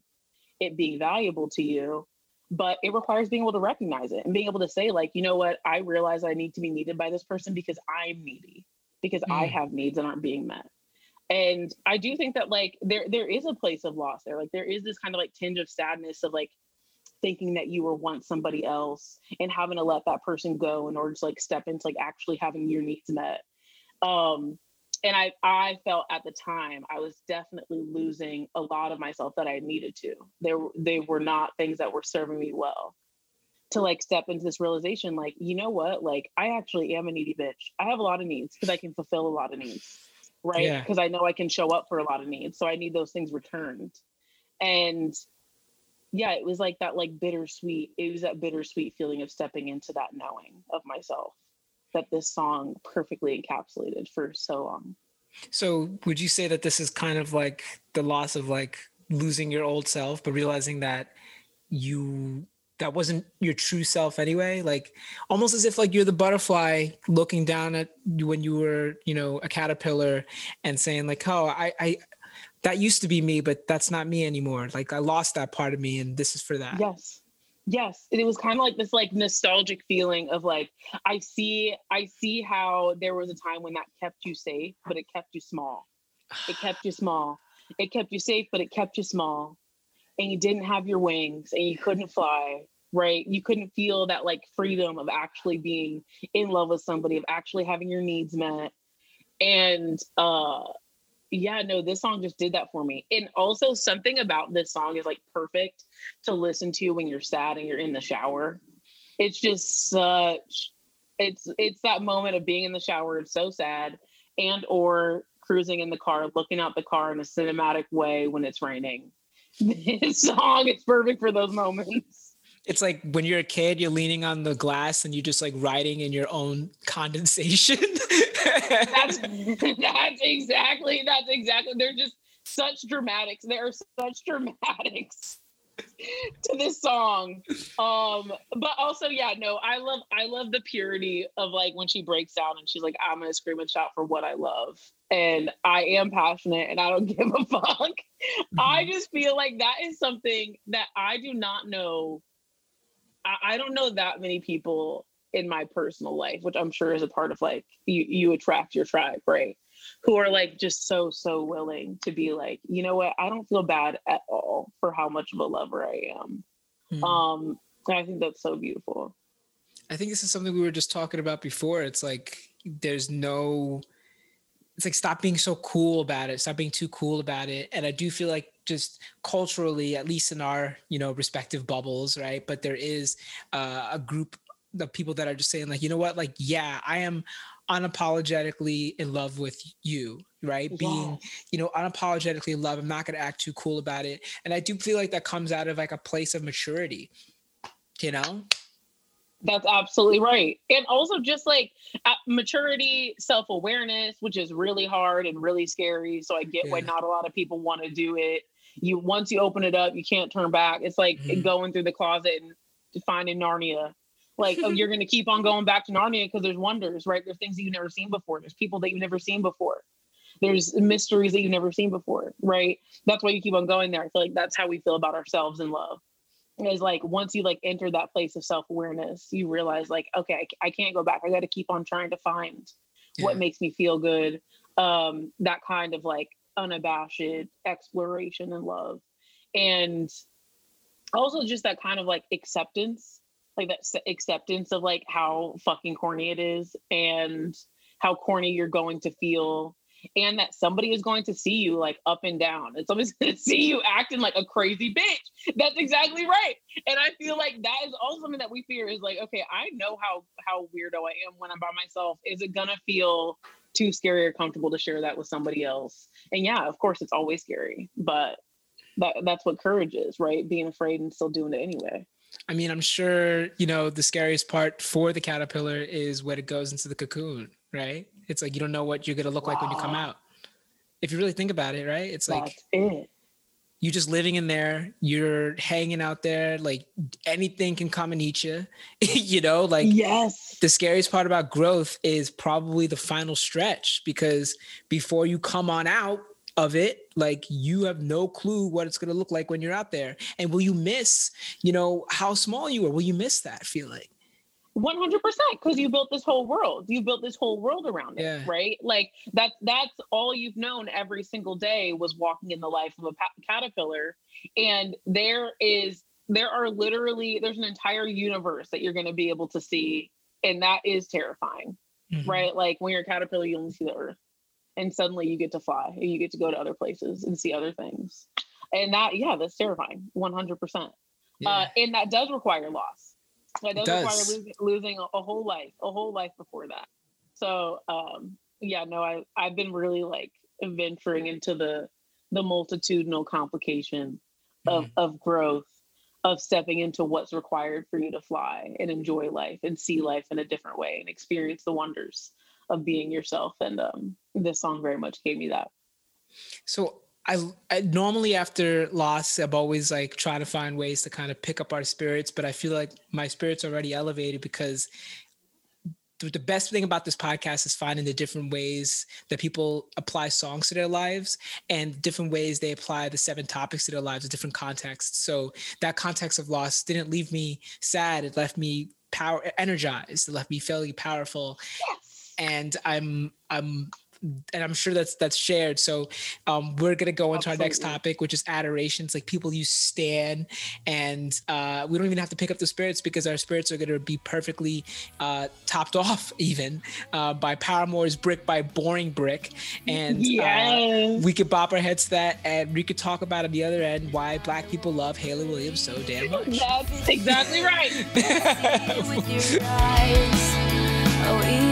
it being valuable to you but it requires being able to recognize it and being able to say like you know what i realize i need to be needed by this person because i'm needy because mm. i have needs that aren't being met and i do think that like there there is a place of loss there like there is this kind of like tinge of sadness of like thinking that you were once somebody else and having to let that person go in order to like step into like actually having your needs met um and I I felt at the time I was definitely losing a lot of myself that I needed to. There they were not things that were serving me well. To like step into this realization, like, you know what? Like I actually am a needy bitch. I have a lot of needs because I can fulfill a lot of needs. Right. Because yeah. I know I can show up for a lot of needs. So I need those things returned. And yeah, it was like that like bittersweet, it was that bittersweet feeling of stepping into that knowing of myself that this song perfectly encapsulated for so long. So would you say that this is kind of like the loss of like losing your old self, but realizing that you that wasn't your true self anyway? Like almost as if like you're the butterfly looking down at you when you were you know a caterpillar and saying like oh i i that used to be me but that's not me anymore. Like i lost that part of me and this is for that. Yes. Yes. It was kind of like this like nostalgic feeling of like i see i see how there was a time when that kept you safe but it kept you small. It kept you small. It kept you safe but it kept you small. And you didn't have your wings and you couldn't fly right you couldn't feel that like freedom of actually being in love with somebody of actually having your needs met and uh yeah, no, this song just did that for me. And also something about this song is like perfect to listen to when you're sad and you're in the shower. It's just such it's it's that moment of being in the shower, it's so sad, and or cruising in the car, looking out the car in a cinematic way when it's raining. This song is perfect for those moments it's like when you're a kid, you're leaning on the glass and you're just like riding in your own condensation. that's that's exactly that's exactly. They're just such dramatics. There are such dramatics to this song. Um, but also, yeah, no, I love I love the purity of like when she breaks down and she's like, I'm gonna scream and shout for what I love. And I am passionate and I don't give a fuck. Mm-hmm. I just feel like that is something that I do not know I, I don't know that many people in my personal life, which I'm sure is a part of like you you attract your tribe, right? Who are like just so so willing to be like, you know what, I don't feel bad at all for how much of a lover I am. Mm. Um, I think that's so beautiful. I think this is something we were just talking about before. It's like there's no it's like stop being so cool about it stop being too cool about it and i do feel like just culturally at least in our you know respective bubbles right but there is uh, a group of people that are just saying like you know what like yeah i am unapologetically in love with you right being you know unapologetically in love i'm not going to act too cool about it and i do feel like that comes out of like a place of maturity you know that's absolutely right. And also just like maturity, self-awareness, which is really hard and really scary. So I get yeah. why not a lot of people want to do it. You once you open it up, you can't turn back. It's like mm. going through the closet and finding Narnia. Like, oh, you're gonna keep on going back to Narnia because there's wonders, right? There's things that you've never seen before. There's people that you've never seen before. There's mysteries that you've never seen before, right? That's why you keep on going there. I feel like that's how we feel about ourselves in love is like once you like enter that place of self-awareness you realize like okay i, I can't go back i got to keep on trying to find yeah. what makes me feel good um that kind of like unabashed exploration and love. And also just that kind of like acceptance like that acceptance of like how fucking corny it is and how corny you're going to feel and that somebody is going to see you like up and down and somebody's going to see you acting like a crazy bitch. That's exactly right. And i feel like that is also something that we fear is like okay i know how how weirdo i am when i'm by myself. Is it gonna feel too scary or comfortable to share that with somebody else and yeah of course it's always scary but that that's what courage is right being afraid and still doing it anyway I mean, I'm sure, you know, the scariest part for the caterpillar is when it goes into the cocoon, right? It's like you don't know what you're going to look wow. like when you come out. If you really think about it, right? It's like it. You're just living in there, you're hanging out there, like anything can come and eat you. you know, like yes. The scariest part about growth is probably the final stretch because before you come on out, of it like you have no clue what it's going to look like when you're out there and will you miss you know how small you are will you miss that feeling 100% because you built this whole world. You built this whole world around it yeah. right? Like that's that's all you've known every single day was walking in the life of a caterpillar. And there is there are literally there's an entire universe that you're going to be able to see and that is terrifying mm-hmm. right? Like when you're a caterpillar you only see the earth and suddenly you get to fly and you get to go to other places and see other things. And that yeah that's terrifying 100% yeah. uh, and that does require loss that does, does. require losing, losing a, whole life a whole life before that so um yeah no i i've been really like venturing into the the multitudinal complication of mm. of growth of stepping into what's required for you to fly and enjoy life and see life in a different way and experience the wonders of being yourself. And um, this song very much gave me that. So I, I, normally after loss, I'm always like trying to find ways to kind of pick up our spirits, but I feel like my spirits already elevated because the best thing about this podcast is finding the different ways that people apply songs to their lives and different ways they apply the seven topics to their lives in different contexts. So that context of loss didn't leave me sad. It left me power energized. It left me fairly powerful. Yes and I'm I'm and I'm sure that's that's shared. So um, we're gonna go into Absolutely. our next topic, which is adorations. Like people use stan, and uh, we don't even have to pick up the spirits because our spirits are gonna be perfectly uh, topped off, even uh, by Paramore's "Brick" by Boring Brick, and uh, yes. we could bop our heads to that, and we could talk about on the other end why Black people love Hayley Williams so damn much. That's exactly right.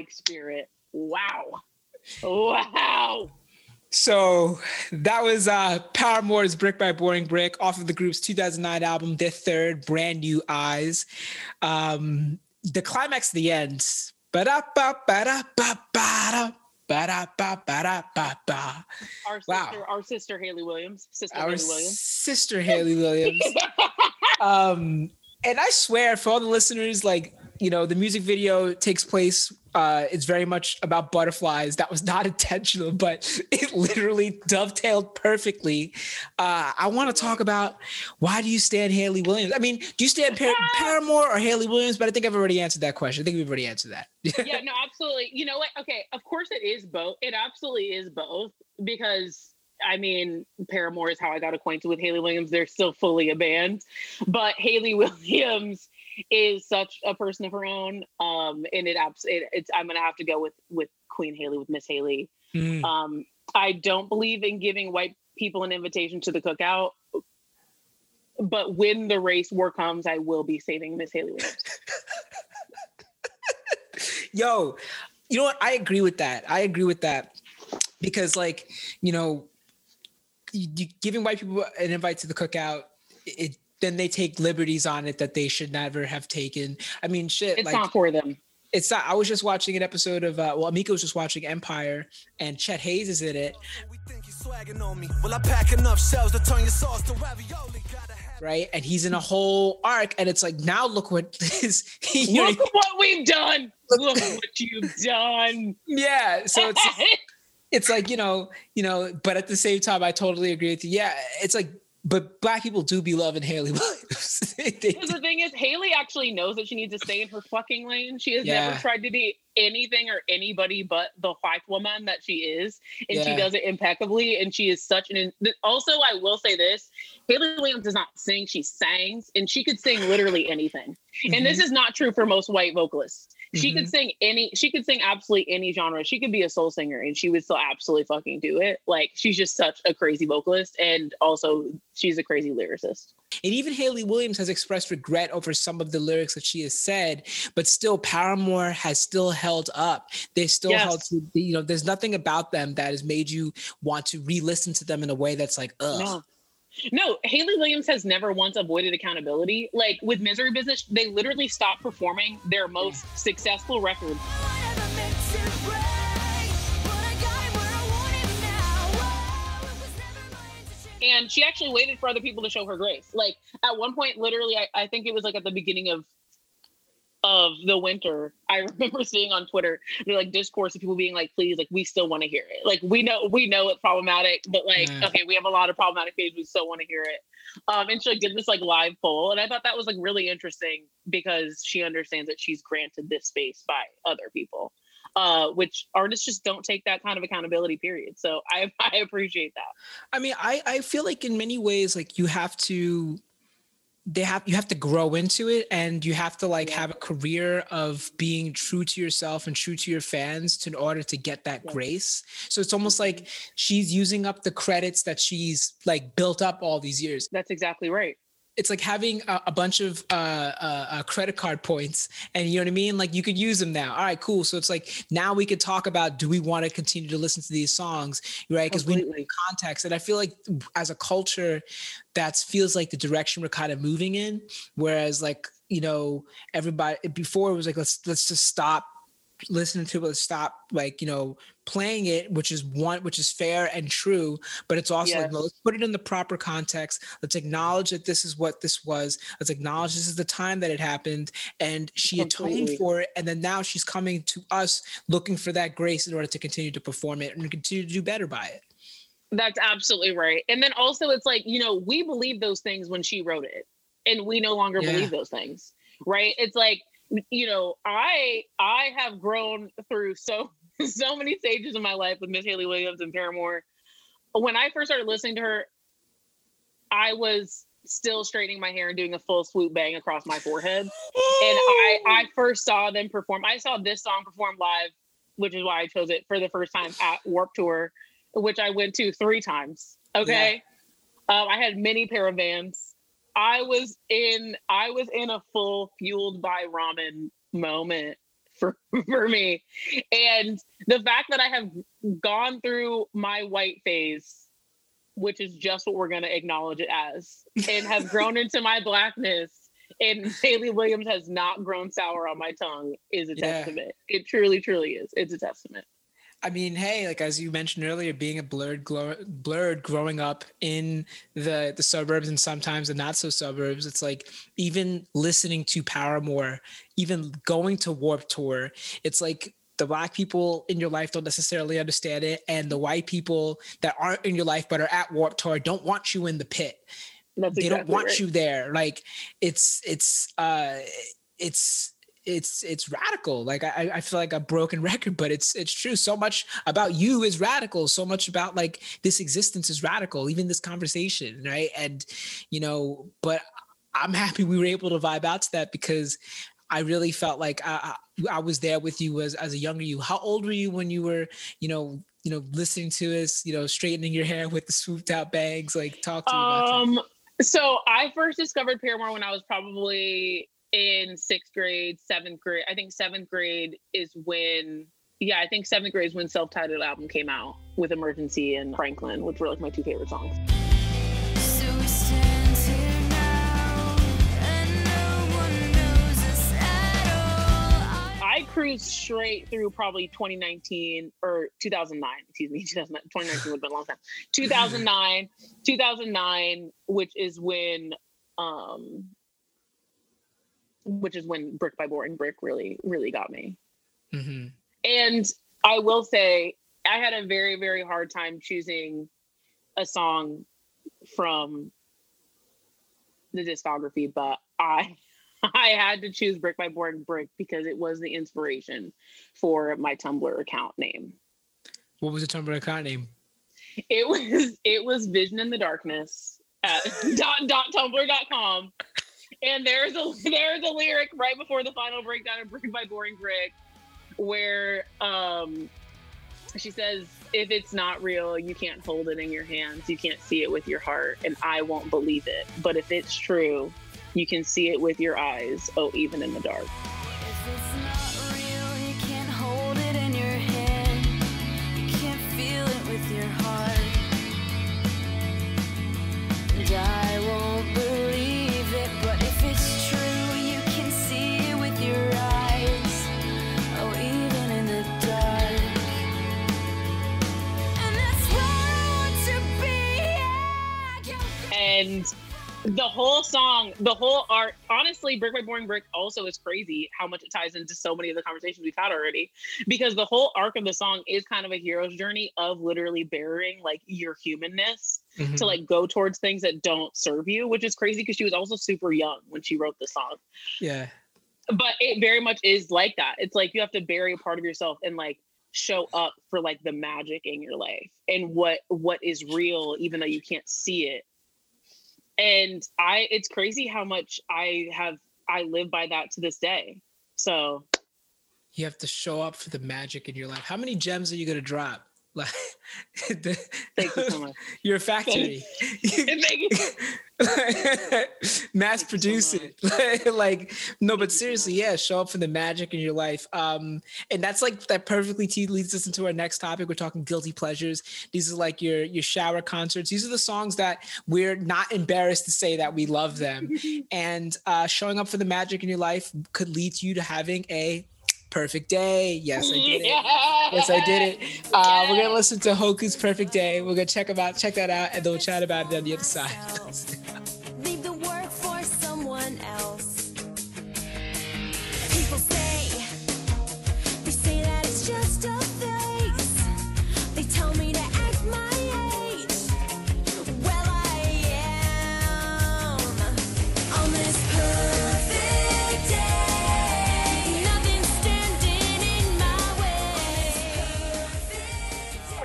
like spirit. Wow. Wow. So that was uh Paramore's Brick by Boring Brick off of the group's 2009 album, their third brand new eyes. Um the climax of the end. Ba-da-ba-ba-da-ba-ba-da. Ba-da-ba-ba-da-ba-ba. Our sister, wow. our sister Hayley Williams. Sister our Hayley Williams. Sister Hayley Williams. um, and I swear for all the listeners, like you know, the music video takes place. Uh, it's very much about butterflies. That was not intentional, but it literally dovetailed perfectly. Uh, I want to talk about why do you stand hayley Williams? I mean, do you stand Par- Paramore or hayley Williams? But I think I've already answered that question. I think we've already answered that. yeah, no, absolutely. You know what? Okay, of course it is both. It absolutely is both because I mean, Paramore is how I got acquainted with Hayley Williams. They're still fully a band, but Hayley Williams is such a person of her own. Um, and it, it it's I'm gonna have to go with with Queen Hayley with Miss Hayley. Mm. Um, I don't believe in giving white people an invitation to the cookout, but when the race war comes, I will be saving Miss Williams. Yo, you know what? I agree with that. I agree with that because, like, you know, you, you giving white people an invite to the cookout, it then they take liberties on it that they should never have taken. I mean, shit. It's like, not for them. It's not. I was just watching an episode of. Uh, well, Amika was just watching Empire, and Chet Hanks is in it. Well, I pack enough shells to turn your sauce to ravioli. Right, and he's in a whole arc, and it's like now look what is. look know, what we've done. Look what you've done. Yeah, so it's it's like you know, you know, but at the same time, I totally agree with you. Yeah, it's like but black people do be loving Hayley Williams. Because the thing is, Hayley actually knows that she needs to stay in her fucking lane. She has yeah. never tried to be anything or anybody but the white woman that she is, and yeah. she does it impeccably. And she is such an. Also, I will say this: Hayley Williams does not sing; she sings, and she could sing literally anything. Mm-hmm. And this mm-hmm. is not true for most white vocalists. She mm-hmm. could sing any, she could sing absolutely any genre. She could be a soul singer and she would still absolutely fucking do it. Like she's just such a crazy vocalist and also she's a crazy lyricist. And even Hayley Williams has expressed regret over some of the lyrics that she has said, but still Paramore has still held up. They still yes. held to, you know, there's nothing about them that has made you want to re-listen to them in a way that's like, ugh. No. No, Hayley Williams has never once avoided accountability. Like with Misery Business, they literally stopped performing their most successful record. And she actually waited for other people to show her grace. Like at one point, literally, I, I think it was like at the beginning of of the winter, I remember seeing on Twitter like discourse of people being like, please, like we still want to hear it. Like we know we know it's problematic, but like, mm. okay, we have a lot of problematic things, we still want to hear it. Um, and she like, did this like live poll. And I thought that was like really interesting because she understands that she's granted this space by other people. Uh, which artists just don't take that kind of accountability period. So I I appreciate that. I mean, I I feel like in many ways, like you have to they have you have to grow into it and you have to like have a career of being true to yourself and true to your fans to, in order to get that grace. So it's almost like she's using up the credits that she's like built up all these years. That's exactly right it's like having a, a bunch of uh, uh, uh, credit card points and you know what i mean? Like you could use them now. All right cool. So it's like now we could talk about do we want to continue to listen to these songs right? Because we need context. And i feel like as a culture that feels like the direction we're kind of moving in. Whereas like you know everybody before it was like let's let's just stop listening to it stop like you know playing it which is one which is fair and true but it's also yes. like let's put it in the proper context let's acknowledge that this is what this was let's acknowledge this is the time that it happened and she Completely. atoned for it and then now she's coming to us looking for that grace in order to continue to perform it and continue to do better by it that's absolutely right and then also it's like you know we believe those things when she wrote it and we no longer yeah. believe those things right it's like you know, I I have grown through so so many stages of my life with Miss Hayley Williams and Paramore. When I first started listening to her, I was still straightening my hair and doing a full swoop bang across my forehead. and I I first saw them perform. I saw this song perform live, which is why I chose it for the first time at Warped Tour, which I went to three times. Okay. Yeah. Um, I had many pair of vans. I was in I was in a full fueled by ramen moment for for me. And the fact that I have gone through my white phase, which is just what we're gonna acknowledge it as, and have grown into my blackness and Hayley Williams has not grown sour on my tongue is a yeah. testament. It truly, truly is. It's a testament. I mean, hey, like as you mentioned earlier, being a blerd, blerd growing up in the the suburbs and sometimes the not so suburbs, it's like even listening to Paramore, even going to Warped Tour, it's like the black people in your life don't necessarily understand it, and the white people that aren't in your life but are at Warped Tour don't want you in the pit. That's they exactly don't want right. you there. Like it's it's uh it's it's it's radical. Like I, I feel like a broken record but it's it's true. So much about you is radical. So much about like this existence is radical even this conversation right? And you know but i'm happy we were able to vibe out to that because i really felt like i i, I was there with you as, as a younger you. How old were you when you were you know you know listening to us you know straightening your hair with the swooped out bangs? Like talk to me about um that. so i first discovered paramore when i was probably in sixth grade, seventh grade. I think seventh grade is when, yeah, I think seventh grade is when self titled album came out with Emergency and Franklin, which were like my two favorite songs. I cruised straight through probably 2019 or 2009. Excuse me, 2019 would have been a long time. 2009, 2009, which is when, um, which is when Brick by Boring Brick really, really got me. Mm-hmm. And I will say, I had a very, very hard time choosing a song from the discography, but I I had to choose Brick by Boring Brick because it was the inspiration for my Tumblr account name. What was the Tumblr account name? It was it was Vision in the Darkness at dot dot tumblr.com. And there's a there's a lyric right before the final breakdown of Brick by Boring Brick where um she says if it's not real you can't hold it in your hands. You can't see it with your heart and i won't believe it. But if it's true you can see it with your eyes oh even in the dark and the whole song, the whole art, honestly, Brick by Boring Brick also is crazy how much it ties into so many of the conversations we've had already. Because the whole arc of the song is kind of a hero's journey of literally burying like your humanness mm-hmm. to like go towards things that don't serve you, which is crazy because she was also super young when she wrote the song. Yeah. But it very much is like that. It's like you have to bury a part of yourself and like show up for like the magic in your life and what what is real even though you can't see it and i it's crazy how much i have i live by that to this day. So you have to show up for the magic in your life. How many gems are you going to drop like the, thank you so a factory. Mass produce so it. like no but seriously yeah show up for the magic in your life. Um and that's like that perfectly leads us into our next topic. We're talking guilty pleasures. These are like your your shower concerts. These are the songs that we're not embarrassed to say that we love them. And uh showing up for the magic in your life could lead you to having a Perfect Day. Yes, I did it. Yes, I did it. Uh, We're gonna listen to Hoku's Perfect Day. We're gonna check about check that out, and then we'll chat about it on the other side.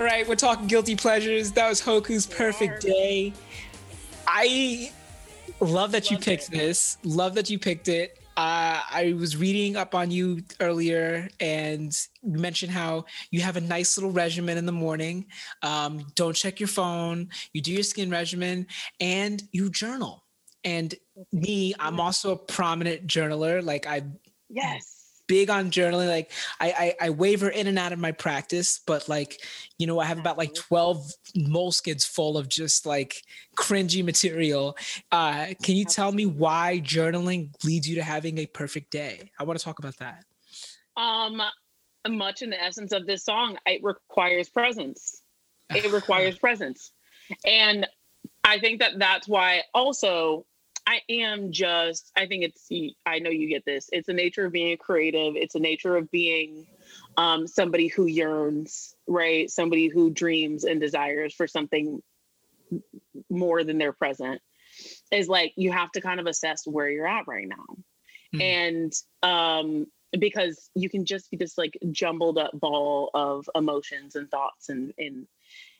right, we're talking guilty pleasures. That was Hoku's Perfect Day. I love that you picked this. Love that you picked it. Uh, I was reading up on you earlier, and you mentioned how you have a nice little regimen in the morning. Um, don't check your phone. You do your skin regimen, and you journal. And me, I'm also a prominent journaler. Like I, yes, big on journaling. Like I, I, I waver in and out of my practice, but like, you know, I have about like 12 moleskins full of just like cringy material. Uh, can you tell me why journaling leads you to having a perfect day? I want to talk about that. Um, much in the essence of this song, it requires presence. It requires presence. And I think that that's why also I am just, I think it's, I know you get this. It's the nature of being creative. It's the nature of being um, somebody who yearns, right? Somebody who dreams and desires for something more than their present is like, you have to kind of assess where you're at right now. Mm-hmm. And um, because you can just be this like jumbled up ball of emotions and thoughts and, and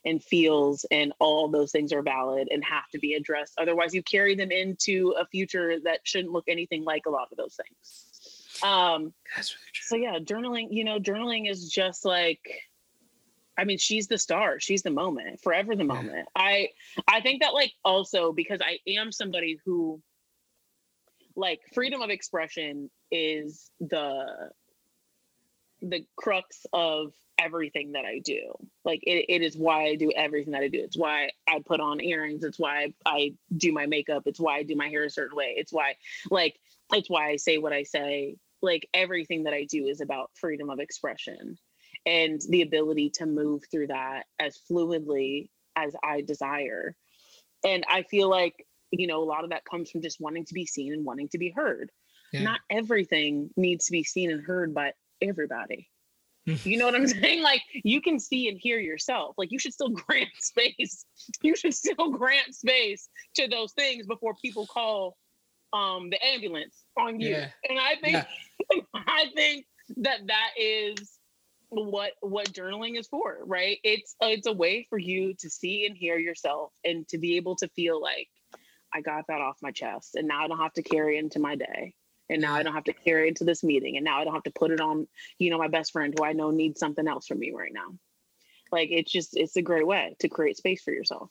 and feels and all those things are valid and have to be addressed otherwise you carry them into a future that shouldn't look anything like a lot of those things um That's really true. so yeah journaling you know journaling is just like I mean, she's the star. She's the moment, forever the moment. Yeah. I I think that like also because I am somebody who like freedom of expression is the the crux of everything that I do. Like it, it is why I do everything that I do. It's why I put on earrings. It's why I do my makeup. It's why I do my hair a certain way. It's why like it's why I say what I say. like everything that I do is about freedom of expression and the ability to move through that as fluidly as I desire. And I feel like, you know, a lot of that comes from just wanting to be seen and wanting to be heard. Yeah. Not everything needs to be seen and heard by everybody. you know what I'm saying? Like you can see and hear yourself. Like you should still grant space. You should still grant space to those things before people call um the ambulance on you. Yeah. And I think yeah. I think that that is what what journaling is for, right? It's it's a way for you to see and hear yourself and to be able to feel like I got that off my chest and now I don't have to carry into my day. And now I don't have to carry it into this meeting. And now I don't have to put it on, you know, my best friend who I know needs something else from me right now. Like it's just it's a great way to create space for yourself.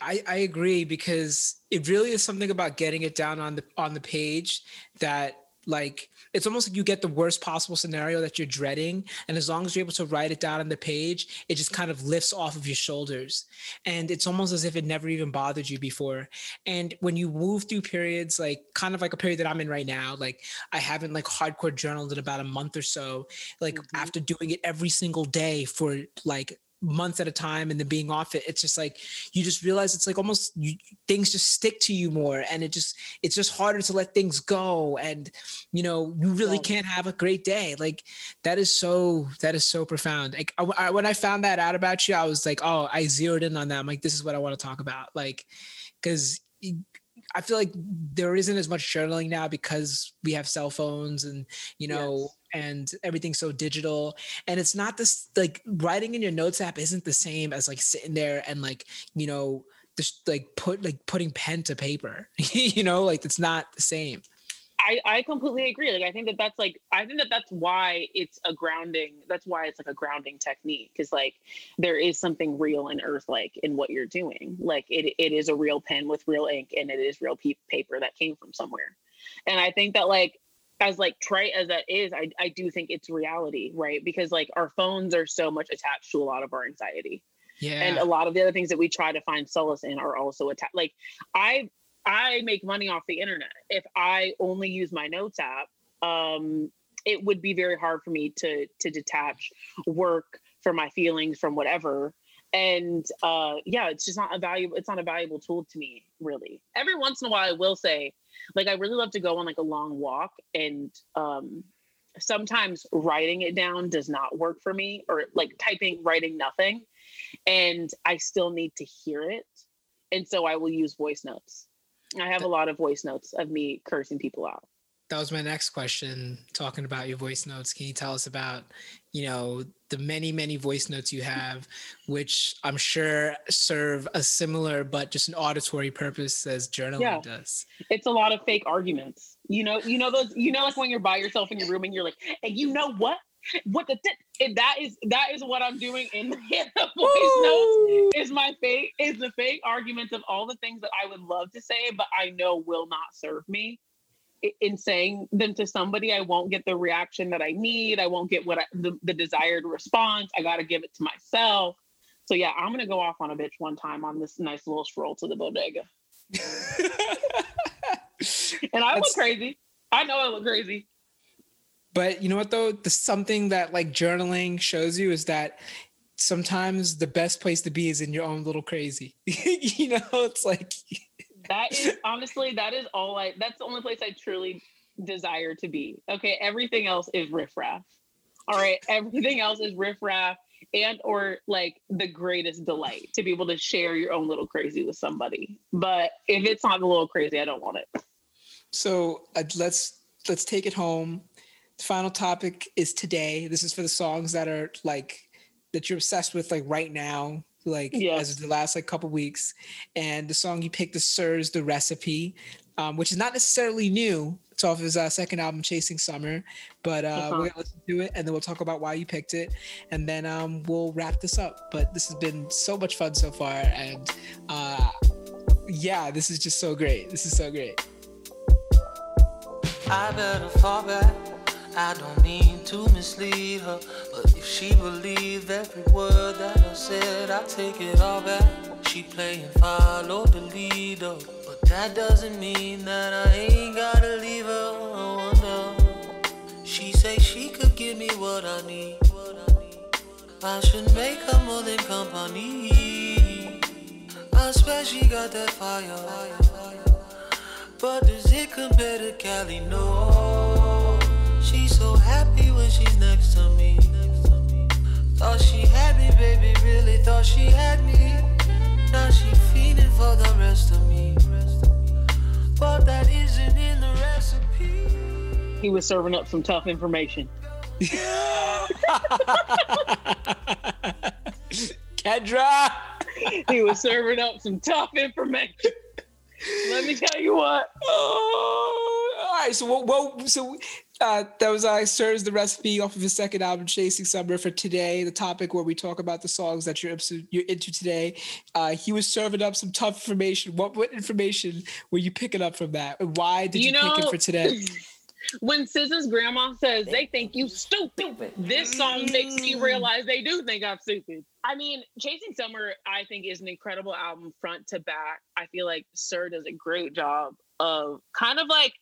I, I agree because it really is something about getting it down on the on the page that like it's almost like you get the worst possible scenario that you're dreading and as long as you're able to write it down on the page it just kind of lifts off of your shoulders and it's almost as if it never even bothered you before and when you move through periods like kind of like a period that i'm in right now like i haven't like hardcore journaled in about a month or so like mm-hmm. after doing it every single day for like months at a time and then being off it it's just like you just realize it's like almost you, things just stick to you more and it just it's just harder to let things go and you know you really can't have a great day. Like that is so that is so profound. Like I, I, when i found that out about you i was like oh i zeroed in on that. I'm like this is what i want to talk about. Like because I feel like there isn't as much journaling now because we have cell phones and you know yes and everything's so digital and it's not this like writing in your notes app isn't the same as like sitting there and like you know just like put like putting pen to paper you know like it's not the same I, I completely agree. Like I think that that's like I think that that's why it's a grounding. That's why it's like a grounding technique because like there is something real and earth like in what you're doing. Like it it is a real pen with real ink and it is real pe- paper that came from somewhere. And I think that like as like trite as that is, I, I do think it's reality, right? Because like our phones are so much attached to a lot of our anxiety. Yeah. And a lot of the other things that we try to find solace in are also attached. Like I I make money off the internet. If I only use my notes app, um, it would be very hard for me to to detach work from my feelings from whatever. And uh yeah, it's just not a valuable it's not a valuable tool to me, really. Every once in a while I will say, like I really love to go on like a long walk and um sometimes writing it down does not work for me or like typing writing nothing and I still need to hear it and so I will use voice notes. I have a lot of voice notes of me cursing people out that was my next question talking about your voice notes can you tell us about you know the many many voice notes you have which i'm sure serve a similar but just an auditory purpose as journaling yeah. does. It's a lot of fake arguments. You know you know those you know like when you're by yourself in your room and you're like and you know what? What the th- that is that is what i'm doing in the voice notes is my fake is the fake arguments of all the things that i would love to say but i know will not serve me in saying them to somebody, I won't get the reaction that I need. I won't get what I, the, the desired response. I got to give it to myself. So yeah, I'm gonna go off on a bitch one time on this nice little stroll to the bodega. and I look crazy. I know I look crazy. But you know what though? The something that like journaling shows you is that sometimes the best place to be is in your own little crazy. you know, it's like that is honestly that is all I that's the only place I truly desire to be. Okay, everything else is riffraff. All right, everything else is riffraff and or like the greatest delight to be able to share your own little crazy with somebody. But if it's not a little crazy, I don't want it. So uh, let's let's take it home. The final topic is today. This is for the songs that are like that you're obsessed with like right now like yes. as the last like couple weeks. And the song you picked is Sir's The Recipe, um, which is not necessarily new. It's off his uh, second album, Chasing Summer. But uh, uh-huh. we're gonna listen to it and then we'll talk about why you picked it. And then um, we'll wrap this up. But this has been so much fun so far. And uh, yeah, this is just so great. This is so great. I better fall back. I don't mean to mislead her, but if she believed every word that I said, I take it all back. She playing follow the leader, but that doesn't mean that I ain't gotta leave her. Oh, no. She say she could give me what I need. I should make her more than company. I swear she got that fire. But does it compare to Cali? No. She's so happy when she's next to me. Thought she had me, baby, really thought she had me. Now she feeding for the rest of me. But that isn't in the recipe. He was serving up some tough information. Kendra. He was serving up some tough information. Let me tell you what. Oh, all right. So what? what so uh, that was uh, Sir's the recipe off of his second album, Chasing Summer, for today. The topic where we talk about the songs that you're you're into today. Uh, he was serving up some tough information. What what information were you picking up from that? Why did you, You know- pick it for today? When SZA's grandma says they think you stupid, this song makes me realize they do think I'm stupid. I mean, Chasing Summer, I think, is an incredible album front to back. I feel like Sir does a great job of kind of like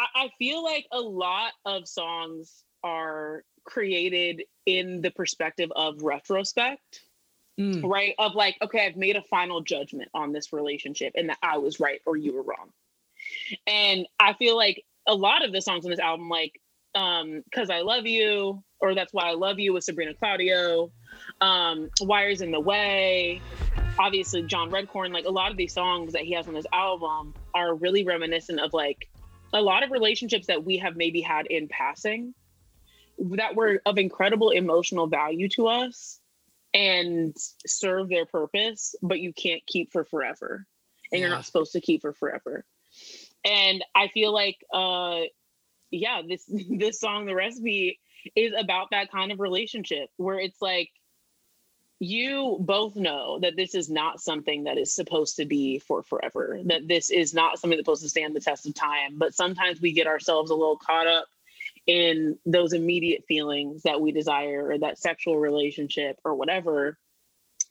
I, I feel like a lot of songs are created in the perspective of retrospect Mm, right? Of like, okay, I've made a final judgment on this relationship and that I was right or you were wrong. And I feel like a lot of the songs on this album, like um, Cause I Love You, or That's Why I Love You with Sabrina Claudio, um, Wires in the Way, obviously John Redcorn, like a lot of these songs that he has on this album are really reminiscent of like a lot of relationships that we have maybe had in passing that were of incredible emotional value to us and serve their purpose, but you can't keep for forever. And you're not supposed to keep for forever. And I feel like uh yeah, this this song, The Recipe, is about that kind of relationship where it's like you both know that this is not something that is supposed to be for forever, that this is not something that's supposed to stand the test of time. But sometimes we get ourselves a little caught up in those immediate feelings that we desire or that sexual relationship or whatever.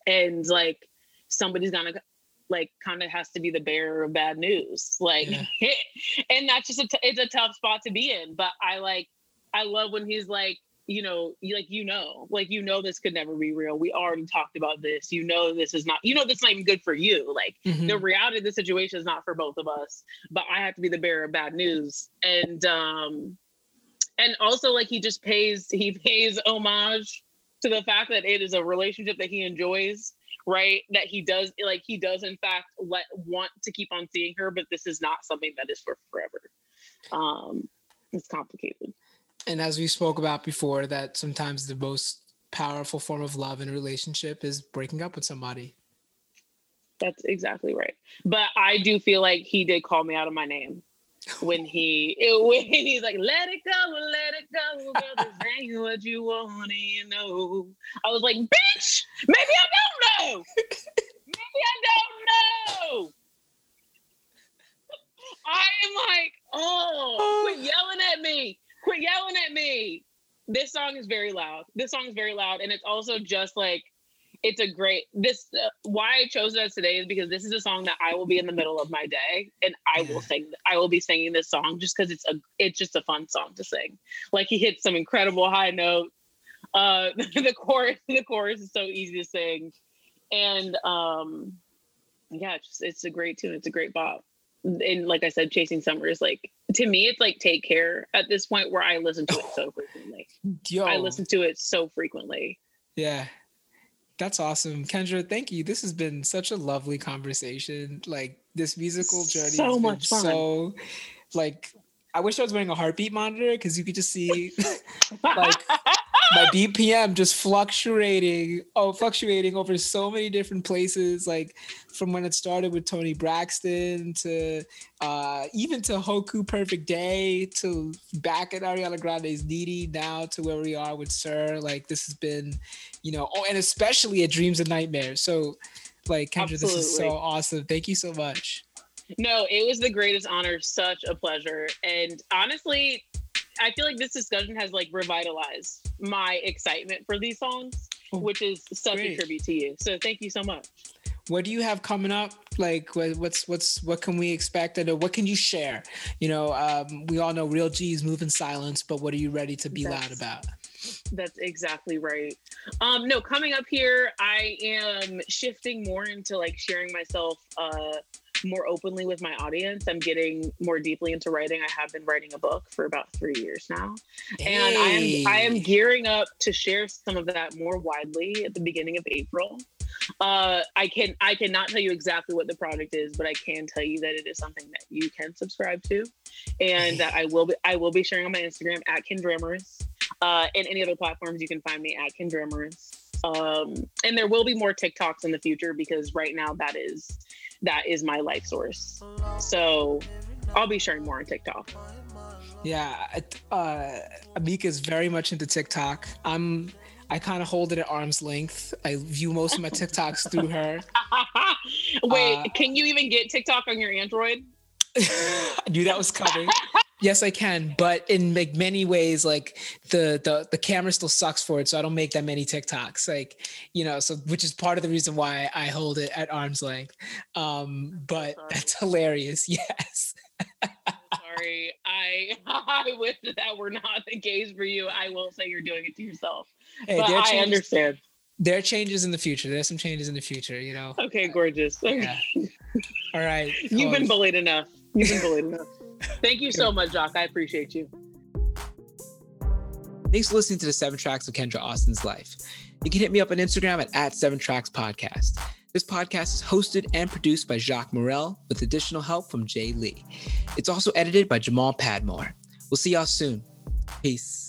And like somebody's gonna like kind of has to be the bearer of bad news. Like Yeah. and that's just a t- it's a tough spot to be in. But I like I love when he's like, you know, like you know, like you know this could never be real. We already talked about this. You know this is not you know this is not even good for you. Like mhm. the reality of the situation is not for both of us but i have to be the bearer of bad news and um and also like he just pays he pays homage to the fact that it is a relationship that he enjoys right that he does like he does in fact let want to keep on seeing her but this is not something that is for forever um it's complicated And as we spoke about before, that sometimes the most powerful form of love in a relationship is breaking up with somebody. That's exactly right. But I do feel like he did call me out of my name when he when he's like, "Let it go, let it go, girl. This ain't what you want, you know." I was like, "Bitch, maybe I don't know. Maybe I don't know." I am like, "Oh, quit oh. yelling at me! Quit yelling at me!" This song is very loud. This song is very loud, and it's also just like it's a great this uh, why i chose it today is because this is a song that i will be in the middle of my day and i will sing i will be singing this song just because it's a it's just a fun song to sing. Like he hits some incredible high notes. Uh the chorus the chorus is so easy to sing. And um yeah it's just it's a great tune. It's a great bop and like i said chasing summer is like to me it's like take care at this point where i listen to it so frequently Yo, i listen to it so frequently Yeah. That's awesome. Kendra, thank you. This has been such a lovely conversation. Like this musical journey So much fun. so like I wish I was wearing a heartbeat monitor because you could just see like my BPM just fluctuating, oh, fluctuating over so many different places. Like from when it started with Toni Braxton to uh, even to Hoku Perfect Day to back at Ariana Grande's Needy now to where we are with Sir. Like this has been, you know, oh, and especially at Dreams and Nightmares. So, like Kendra, this is so awesome. Thank you so much. No, it was the greatest honor, such a pleasure. And honestly, I feel like this discussion has like revitalized my excitement for these songs, Oh, which is such great. a tribute to you. So thank you so much. What do you have coming up Like, what's what's what can we expect, and what can you share? You know, um, we all know real G's move in silence, but what are you ready to be That's, loud about? That's exactly right. Um, no, coming up here, I am shifting more into like sharing myself uh, more openly with my audience. I'm getting more deeply into writing. I have been writing a book for about three years now, hey. and I am I am gearing up to share some of that more widely at the beginning of April. Uh, I can I cannot tell you exactly what the project is, but I can tell you that it is something that you can subscribe to, and that I will be I will be sharing on my Instagram at Kendramorous, uh, and any other platforms you can find me at Kendramorous. Um, and there will be more TikToks in the future because right now that is that is my life source. So I'll be sharing more on TikTok. Yeah, uh, Amika is very much into TikTok. I'm I kind of hold it at arm's length. I view most of my TikToks through her. Wait, uh, can you even get TikTok on your Android? I knew that was coming. yes, I can, but in like many ways, like the the the camera still sucks for it, so I don't make that many TikToks. Like, you know, so which is part of the reason why I hold it at arm's length. Um, but that's hilarious. Yes. sorry. I I wish that were not the case for you. I will say you're doing it to yourself. Hey, but I changes, understand. There are changes in the future. There's some changes in the future, you know. Okay, gorgeous. Yeah. All right. You've been bullied enough. You've been bullied enough. Thank you so much, Jacques. I appreciate you. Thanks for listening to the seven tracks of Kendra Austin's life. You can hit me up on Instagram at, at seven tracks podcast. This podcast is hosted and produced by Jacques Morel with additional help from Jay Lee. It's also edited by Jamal Padmore. We'll see y'all soon. Peace.